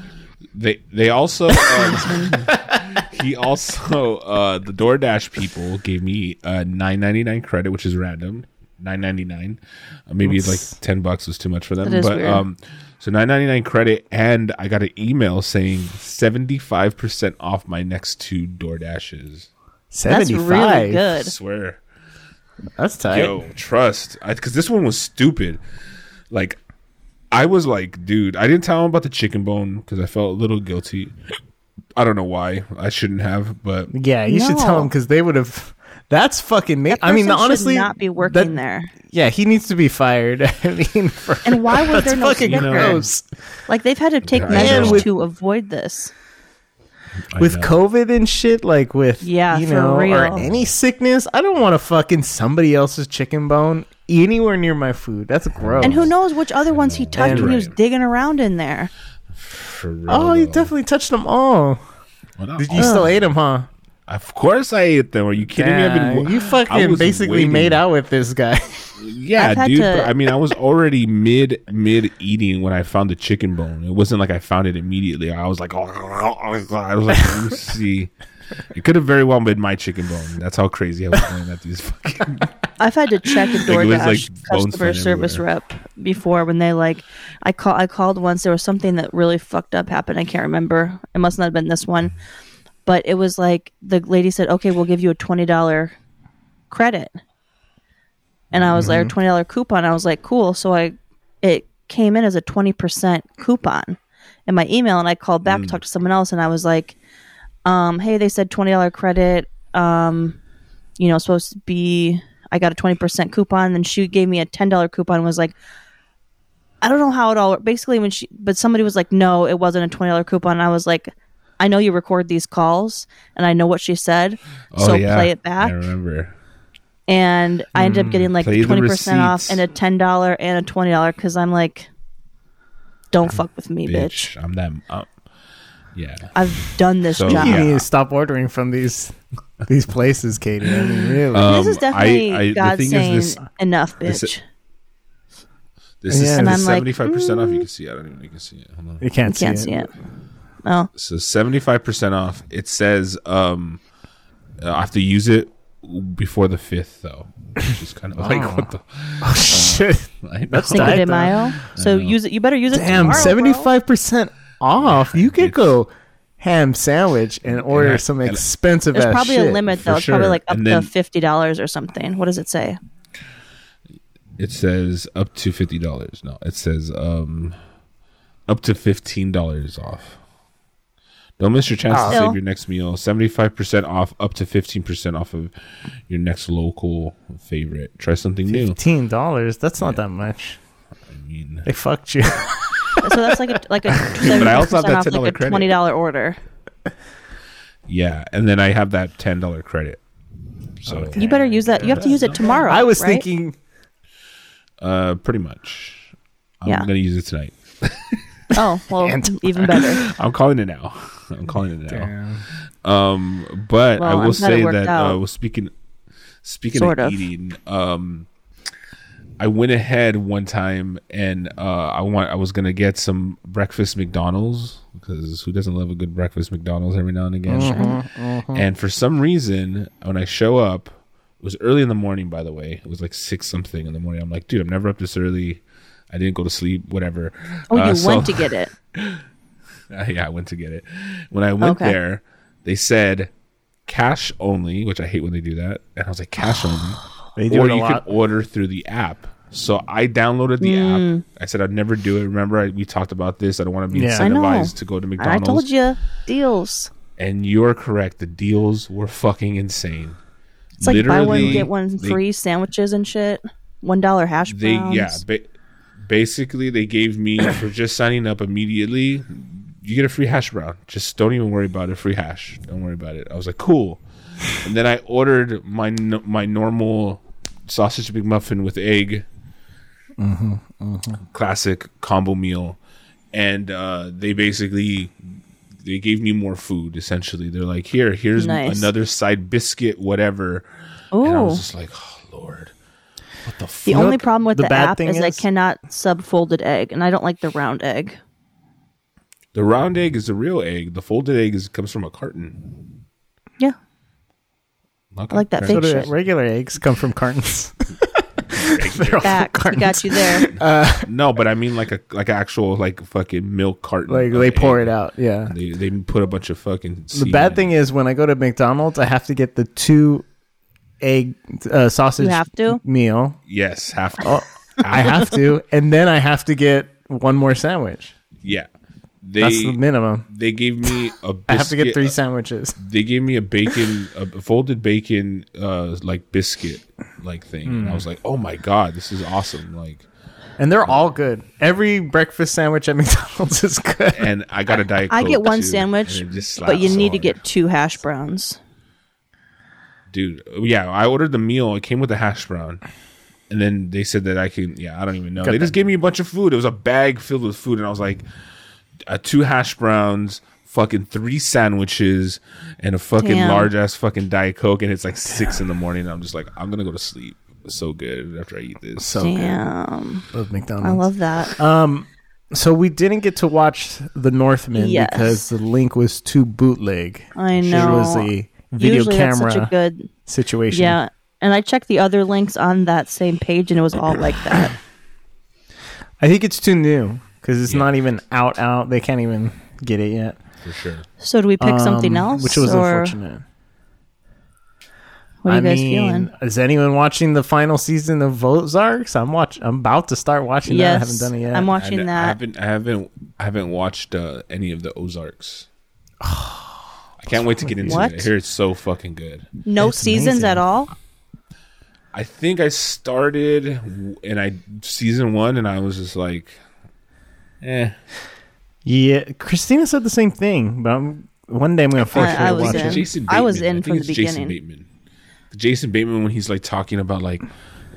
They they also um, he also uh the DoorDash people gave me uh nine ninety nine credit, which is random. Nine ninety nine. Uh, maybe it's like ten bucks was too much for them. But weird. um so nine ninety nine credit and I got an email saying seventy five percent off my next two DoorDashes. That's 75. really I good. swear. That's tight. Yo, trust. Because this one was stupid. Like, I was like, dude, I didn't tell him about the chicken bone because I felt a little guilty. I don't know why. I shouldn't have, but Yeah, you should tell No. him because they would have. That's fucking. Ma- That I mean, person should honestly, not be working that- there. Yeah, he needs to be fired. [LAUGHS] I mean, for, And why was [LAUGHS] there no fucking sticker? gross. Like they've had to take Yeah, I measures know. to avoid this. I with know. COVID and shit, like with Yeah, you for know, or any sickness, I don't want to fucking somebody else's chicken bone anywhere near my food. That's gross. And who knows which other ones he touched And- when he was digging around in there. For oh, real, Oh, you though. definitely touched them all. Well, Did you all. still ate them, huh? Of course I ate them. Are you kidding me? I've been. you fucking basically waiting. made out with this guy. Yeah, dude. to- But I mean, I was already mid mid eating when I found the chicken bone. It wasn't like I found it immediately. I was like, oh, I was like, let me [LAUGHS] see. It could have very well been my chicken bone. That's how crazy I was going at these fucking. [LAUGHS] I've had to check a DoorDash was, like, customer service everywhere. rep before when they like I call I called once there was something that really fucked up happened. I can't remember. It must not have been this one. But it was like the lady said, "Okay, we'll give you a twenty dollar credit," and I was like, Mm-hmm. "A twenty dollar coupon." I was like, "Cool." So I it came in as a twenty percent coupon in my email, and I called back Mm. to talk to someone else, and I was like, um, "Hey, they said twenty dollar credit. Um, you know, supposed to be I got a 20% coupon and she gave me a $10 coupon and was like I don't know how it all basically when she but somebody was like no, it wasn't a $20 coupon and I was like I know you record these calls and I know what she said. Oh so yeah, play it back. I remember. and I ended up getting like play 20% off and a $10 and a $20 cuz I'm like don't fuck with me, bitch. Bitch, I'm that. Uh, yeah. I've done this So, job. You Yeah. need to stop ordering from these these places, Katie. I mean, really. Um, this is definitely I- I- the God thing is saying this- enough, bitch. This is Yeah. And the I'm like, seventy five percent off. You can see. it. I don't even. know You can see it. Hold on. you can't, Can't see, see it. It. Oh, So seventy five percent off. It says um, I have to use it before the fifth though, which is kind of [LAUGHS] like what the. [LAUGHS] Oh shit! [LAUGHS] I know. That's Cinco de. Mayo. So use it. You better use it. Damn, tomorrow, seventy five percent off. You could go ham sandwich and order I- some expensive. There's probably shit. a limit though. It's probably like up And to fifty dollars or something. What does it say? It says up to fifty dollars. No, it says um, up to fifteen dollars off. Don't miss your chance to save your next meal. Seventy five percent off, up to fifteen percent off of your next local favorite. Try something new. Fifteen dollars. That's not that much. I mean, They fucked you. [LAUGHS] So that's like a like a [LAUGHS] But I also have that off, $10 like a credit. twenty dollar order. yeah, and then I have that ten dollar credit. So You better use that. You have to use it tomorrow. I was right? thinking. uh, pretty much, I'm Yeah. gonna use it tonight. Oh well, [LAUGHS] even better. I'm calling it now. [LAUGHS] I'm calling it now. Um, but I Well, will I'm glad it say that out. uh, well, speaking speaking Sort of, of. eating, um, I went ahead one time and uh, I want I was gonna get some breakfast McDonald's because who doesn't love a good breakfast McDonald's every now and again? Mm-hmm, And for some reason, when I show up, it was early in the morning. By the way, it was like six something in the morning. I'm like, dude, I'm never up this early. I didn't go to sleep. Whatever. Oh, Uh, you so- went to get it. [LAUGHS] uh, [LAUGHS] yeah, I went to get it. When I went Okay. there, they said cash only, which I hate when they do that. And I was like, cash [GASPS] only. They do or it a you lot. can order through the app. So I downloaded the Mm. app. I said I'd never do it. Remember, I, we talked about this. I don't want to be Yeah. Incentivized to go to McDonald's. I told you deals. And you're correct. The deals were fucking insane. It's like buy one Literally, get one they- free sandwiches and shit. One dollar hash They browns. yeah, ba- basically they gave me [COUGHS] for just signing up immediately. You get a free hash brown. Just don't even worry about it. Free hash. Don't worry about it. I was like, cool. And then I ordered my my normal sausage McMuffin with egg, mm-hmm, mm-hmm. classic combo meal, and uh, they basically they gave me more food. Essentially, they're like, here, here's Nice. another side biscuit, whatever. And I was just like, oh lord, what the fuck? The only problem with the the, bad app thing is, I cannot sub folded egg, and I don't like the round egg. The round egg is the real egg. The folded egg is comes from a carton. Yeah, Okay. I like that Fair So fake shit. regular eggs come from cartons. [LAUGHS] They're all Facts. We got you there. enough. No, but I mean like a like actual like fucking milk carton. Like of they pour egg. it out. Yeah. They they put a bunch of fucking. The bad thing is when I go to McDonald's, I have to get the two egg uh, sausage You have to? meal. yes, half. Oh, I have to, and then I have to get one more sandwich. yeah, That's the minimum. they gave me a. Biscuit, [LAUGHS] I have to get three sandwiches. They gave me a bacon, a folded bacon, uh, like biscuit, like thing. And I Hmm. was like, oh my god, this is awesome! Like, And they're all good. Every breakfast sandwich at [LAUGHS] McDonald's is good. and I got a diet. I get one too, sandwich, and it just but you slaps so need to get two hash browns. dude yeah i ordered the meal it came with a hash brown and then they said that i can yeah i don't even know Got they just gave me a bunch of food it was a bag filled with food and i was like uh, two hash browns fucking three sandwiches and a fucking Damn. large ass fucking diet coke and it's like six in the morning and i'm just like i'm gonna go to sleep it's so good after i eat this So Damn, good. Love McDonald's. I love that. Um, so we didn't get to watch The Northman Yes. because the link was too bootleg. I know. It know. was a video Usually that's camera such a good situation. yeah. And I checked the other links on that same page, and it was all like that. I think it's too new because it's Yeah. not even out. Out. They can't even get it yet. for sure So do we pick something Um, else? which was or unfortunate. What are you I guys mean, feeling? is anyone watching the final season of Ozarks? I'm watch. I'm about to start watching that. I haven't done it yet. I'm I, watching I that. haven't i haven't i haven't watched uh, any of the ozarks [SIGHS] i can't wait to get into What? it i hear it's so fucking good No It's seasons amazing. at all. I think I started and I season one and I was just like, eh. yeah, Christina said the same thing, but I'm, one day I'm gonna force I- her I to was watch in. it. Jason I was Bateman. in think from it's the Jason beginning. Bateman. Jason Bateman when he's like talking about like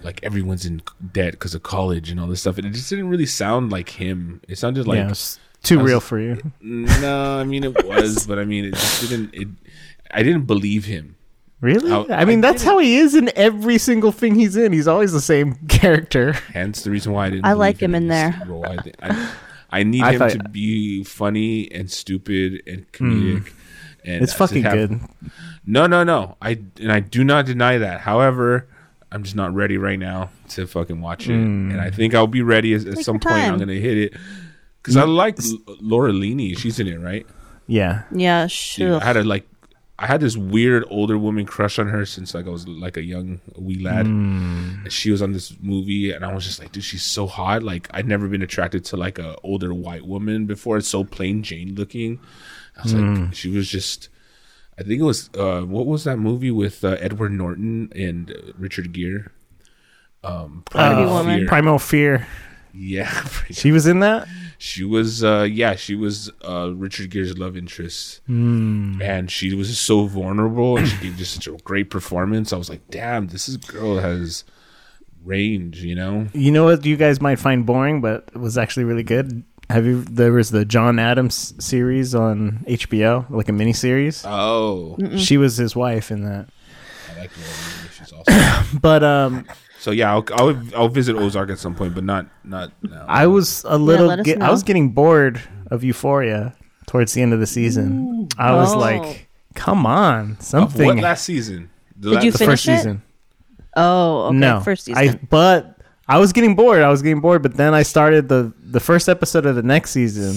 like everyone's in debt because of college and all this stuff. And it just didn't really sound like him. It sounded like yeah, it's too was- real for you. no, I mean it was, but I mean it just didn't. It I didn't believe him. Really? I- I, mean, I that's how he is in every single thing he's in. He's always the same [LAUGHS] character. Hence the reason why I didn't. I like him in this there. role. I, I, I need I him thought- to be funny and stupid and comedic. And It's fucking have- good. No, no, no. I and I do not deny that. However, I'm just not ready right now to fucking watch it. Hmm. And I think I'll be ready at, at some your point. I'm gonna hit it because I like L- Laura Linney. She's in it, right? Yeah. Yeah, Dude, sure. I had a like. I had this weird older woman crush on her since like I was like a young wee lad. Hmm. And she was on this movie, and I was just like, dude, she's so hot. Like I'd never been attracted to like a older white woman before. It's so plain Jane looking. I was Hmm. like, she was just. I think it was uh, what was that movie with uh, Edward Norton and uh, Richard Gere? Um, Primal Woman. Fear. Primal Fear. yeah, [LAUGHS] She was in that. She was uh yeah she was uh richard gere's love interest and she was just so vulnerable and she gave just such a great performance i was like damn this is girl has range you know You know what you guys might find boring, but it was actually really good. Have you? There was the John Adams series on HBO, like a mini series. oh She was his wife in that. i like her she's awesome [COUGHS] But um, so yeah I'll, I'll i'll visit ozark at some point but not not now I was a little. let us get, I was getting bored of Euphoria towards the end of the season. I was Oh. like, "Come on, of something." what last season the Did la- you the the first finish it? season. Oh, okay. no, First season. I but I was getting bored. I was getting bored, but then I started the the first episode of the next season.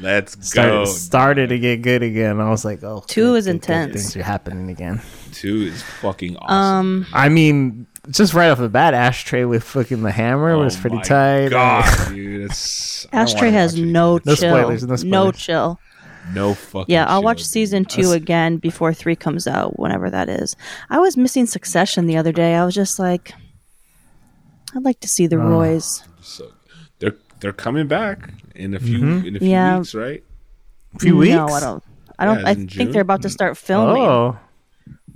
let's Started, go started to get good again. I was like, oh, two Two good, is good, good. intense. Things are happening again." two is fucking awesome um, I mean, just right off the bat, Ashtray with fucking the hammer was Oh pretty my tight. God, [LAUGHS] dude, it's Ashtray has watch it. no No chill. spoilers, no chill. No fucking. Yeah, I'll shit, watch season two again before three comes out, whenever that is. I was missing Succession the other day. I was just like, I'd like to see the Roys. So they're they're coming back in a few Mm-hmm. in a few Yeah. weeks, right? A few weeks. No, I don't. I don't. Yeah, I think June. they're about to start filming. Oh,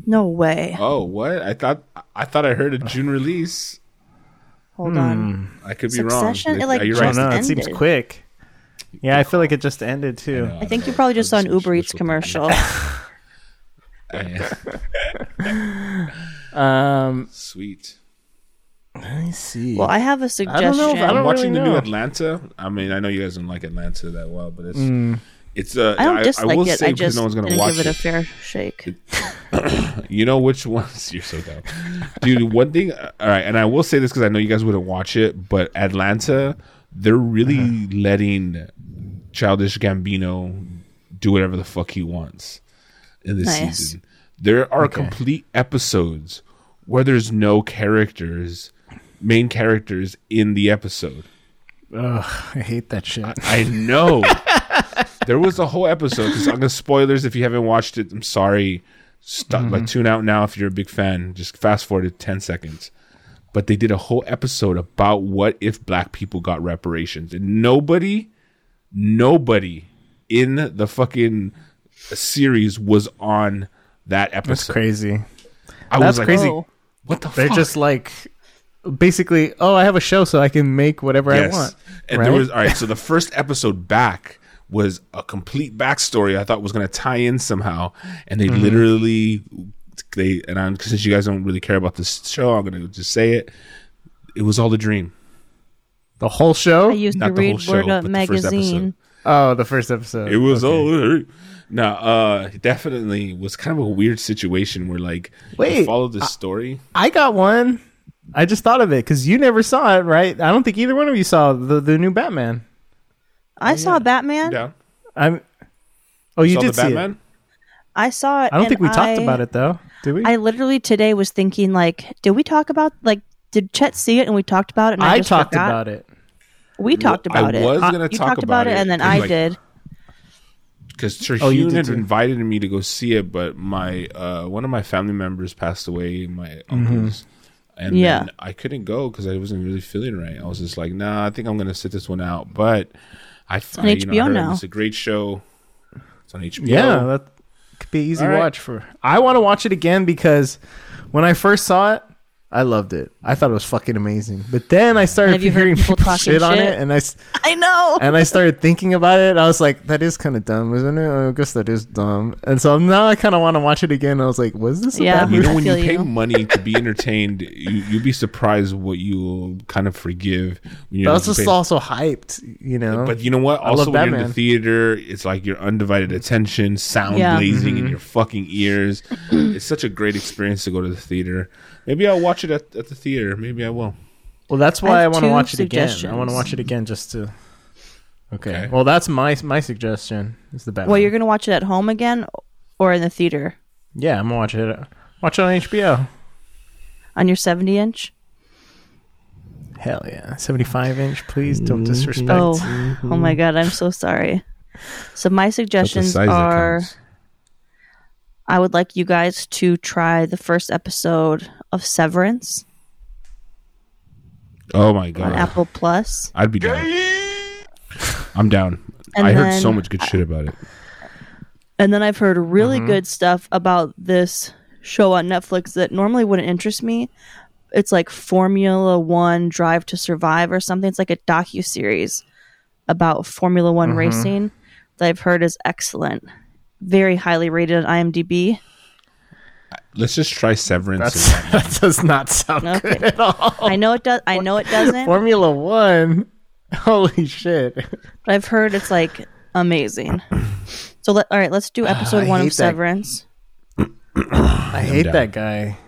No way. Oh, what? I thought I thought I heard a June release. Hold on. I could be Succession? wrong. It, like, Are you right? just know. It seems quick. Yeah, I feel like it just ended too. I think you probably just saw an Uber Eats commercial. [LAUGHS] Um, Sweet. let me see. well, I have a suggestion. don't know if I I'm watching really the new. Atlanta. I mean, I know you guys don't like Atlanta that well, but it's Mm. It's uh, I don't I, dislike will it. say I because just no one's gonna didn't watch give it, it. a fair shake. [COUGHS] You know which ones? [LAUGHS] You're so dumb, dude. One thing, all right, and I will say this because I know you guys wouldn't watch it, but Atlanta, they're really Uh-huh. letting Childish Gambino do whatever the fuck he wants in this Nice. season. There are complete episodes where there's no characters, main characters in the episode. Ugh, I hate that shit. I know. [LAUGHS] there was a whole episode. Because I'm gonna spoilers if you haven't watched it. I'm sorry. Stop. Like mm-hmm. tune out now if you're a big fan. Just fast forward to ten seconds. But they did a whole episode about what if black people got reparations, and nobody, nobody in the fucking series was on that That's episode. crazy. I That's was like, crazy. Oh. what the fuck? They're fuck? just like basically, oh, I have a show, so I can make whatever I want. And right? there was all right. So the first episode back was a complete backstory. I thought was going to tie in somehow, and they Mm-hmm. literally they and I'm since you guys don't really care about this show, I'm going to just say it. It was all a dream. the whole show. I used Not to the whole read show, Word Up but the first magazine. oh, the first episode. It was Okay. all a. No, uh, definitely was kind of a weird situation where like Wait, follow this story. I got one. I just thought of it because you never saw it, right? I don't think either one of you saw the the new Batman. I saw Batman. Down. I'm. Oh, you Saw did the see Batman. it. I saw it. I don't and think we talked about it though. Did we? I literally today was thinking like, did we talk about like, did Chet see it and we talked about it? And I, I just talked forgot? about it. We talked I about it. was Uh, gonna you talk talked about, about it, it, and then I like, did. because Oh, you Terhune did had too. invited me to go see it, but my uh, one of my family members passed away, my uncles, and Yeah. then I couldn't go because I wasn't really feeling right. I was just like, nah, I think I'm gonna sit this one out. But I, on I, you know, HBO now. It's a great show. It's on HBO. Yeah, that could be easy All right. watch for. I want to watch it again because when I first saw it, I loved it. I thought it was fucking amazing. But then I started Have you hearing people people, talking shit on shit? it, and I s- I know. and I started thinking about it. I was like, that is kind of dumb, isn't it? I guess that is dumb. And so now I kind of want to watch it again. I was like, was this a Yeah. bad You know, when you feel pay you. money to be entertained, you, you'll be surprised what you'll kind of forgive. When But I was just paying- also hyped, you know. But you know what? Also, love when you're in the theater, it's like your undivided attention, sound Yeah. blazing Mm-hmm. in your fucking ears. it's such a great experience to go to the theater. Maybe I'll watch it at, at the theater. Maybe I will. well, that's why I, have want to watch it again. I want to watch it again just to. Okay. Okay. Well, that's my my suggestion. Is the Batman. Well, you're gonna watch it at home again, or in the theater yeah, I'm gonna watch it. Watch it on HBO. on your 70 inch. Hell yeah, 75 inch. Please don't Mm-hmm. disrespect. Oh, oh my god, I'm so sorry. So my suggestions are. I would like you guys to try the first episode of Severance Oh my on god, Apple Plus. I'd be down. I'm down. And I heard so much good shit about it. And then I've heard really Mm-hmm. good stuff about this show on Netflix that normally wouldn't interest me. It's like Formula One Drive to Survive or something. It's like a docu series about Formula One Mm-hmm. racing that I've heard is excellent. Very highly rated on IMDb. Let's just try Severance. That's, [LAUGHS] that does not sound Okay. good at all. I know it does. I know it doesn't. Formula One. [LAUGHS] Holy shit! but I've heard it's like amazing. So let all right. Let's do [SIGHS] episode I one hate of that- Severance. [CLEARS THROAT] I hate down. that guy.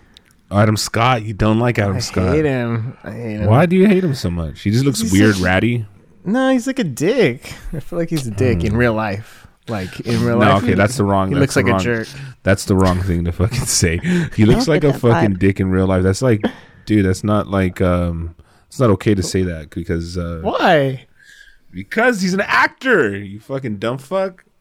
Adam Scott, you don't like Adam I Scott. I hate him. I hate him. Why do you hate him so much? He just looks He's weird, such- ratty. No, he's like a dick. I feel like he's a dick in mm. real life. Like in real. No, life. okay, that's the wrong. He looks the like a jerk. That's the wrong thing to fucking [LAUGHS] say. He looks like a fucking vibe. dick in real life. That's like, dude, that's not like, um, it's not okay to say that because, uh, Why? because he's an actor. You fucking dumb fuck. [LAUGHS]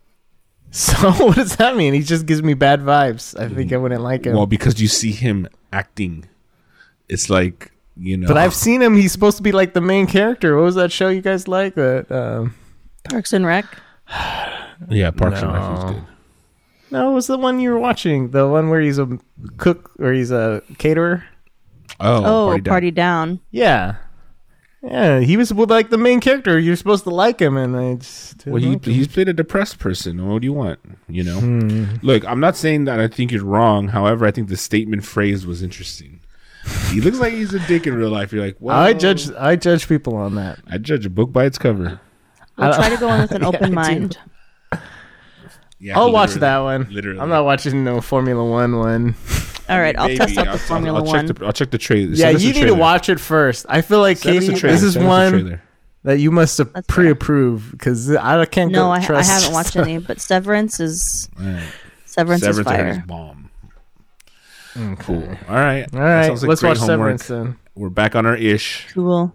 So what does that mean? He just gives me bad vibes. I think I wouldn't like him. Well, because you see him acting, it's like you know. but I've seen him. He's supposed to be like the main character. What was that show you guys like? That um, Parks and Rec. yeah, Parks and Rec No. is good. No, it was the one you were watching. The one where he's a cook or he's a caterer. Oh, Oh, Party party, Down. down. Yeah, yeah. He was like the main character. You're supposed to like him, and I just didn't Well, he like him. he's played a depressed person. What do you want? You know. Hmm. Look, I'm not saying that I think you're wrong. However, I think the statement phrase was interesting. He looks like he's a dick in real life. You're like, well, I judge. I judge people on that. I judge a book by its cover. We'll I- try to go in with an [LAUGHS] Yeah, open do. mind. Yeah, I'll watch that one. Literally. I'm not watching no Formula One one. All right, I'll Maybe. test out I'll- the Formula I'll, One. Check the, I'll check the trailer. yeah, you a need to watch it first. I feel like Send us a Katie, this is Send us a one that you must have That's fair. pre-approved because I can't. no, go I, I trust haven't watched stuff. any, [LAUGHS] but Severance is Alright. Severance, Severance is I is fire. bomb. Cool. All right. All That right, sounds like let's great watch homework. Severance then. We're back on our ish. Cool.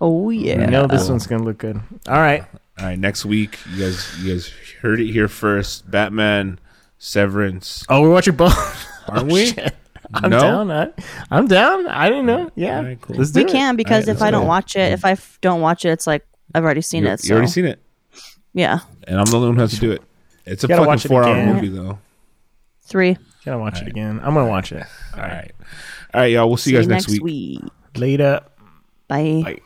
Oh yeah. I know this one's gonna look good. All right, All right. Next week, you guys, you guys heard it here first. Batman, Severance. oh, we're watching both. [LAUGHS] Aren't we? Oh, shit. I'm No? down. I, I'm down. I didn't know. Yeah, All right, cool. let's do We it. can because Alright, if I don't go. watch it, if I f- don't watch it, it's like I've already seen You, it. you already seen it, yeah, and I'm the only one who has to do it. It's a fucking watch four-hour movie, though. three. Gotta watch it again. I'm gonna watch it. All right. All right, y'all. We'll see, you guys next week. week. Later. Bye. Bye.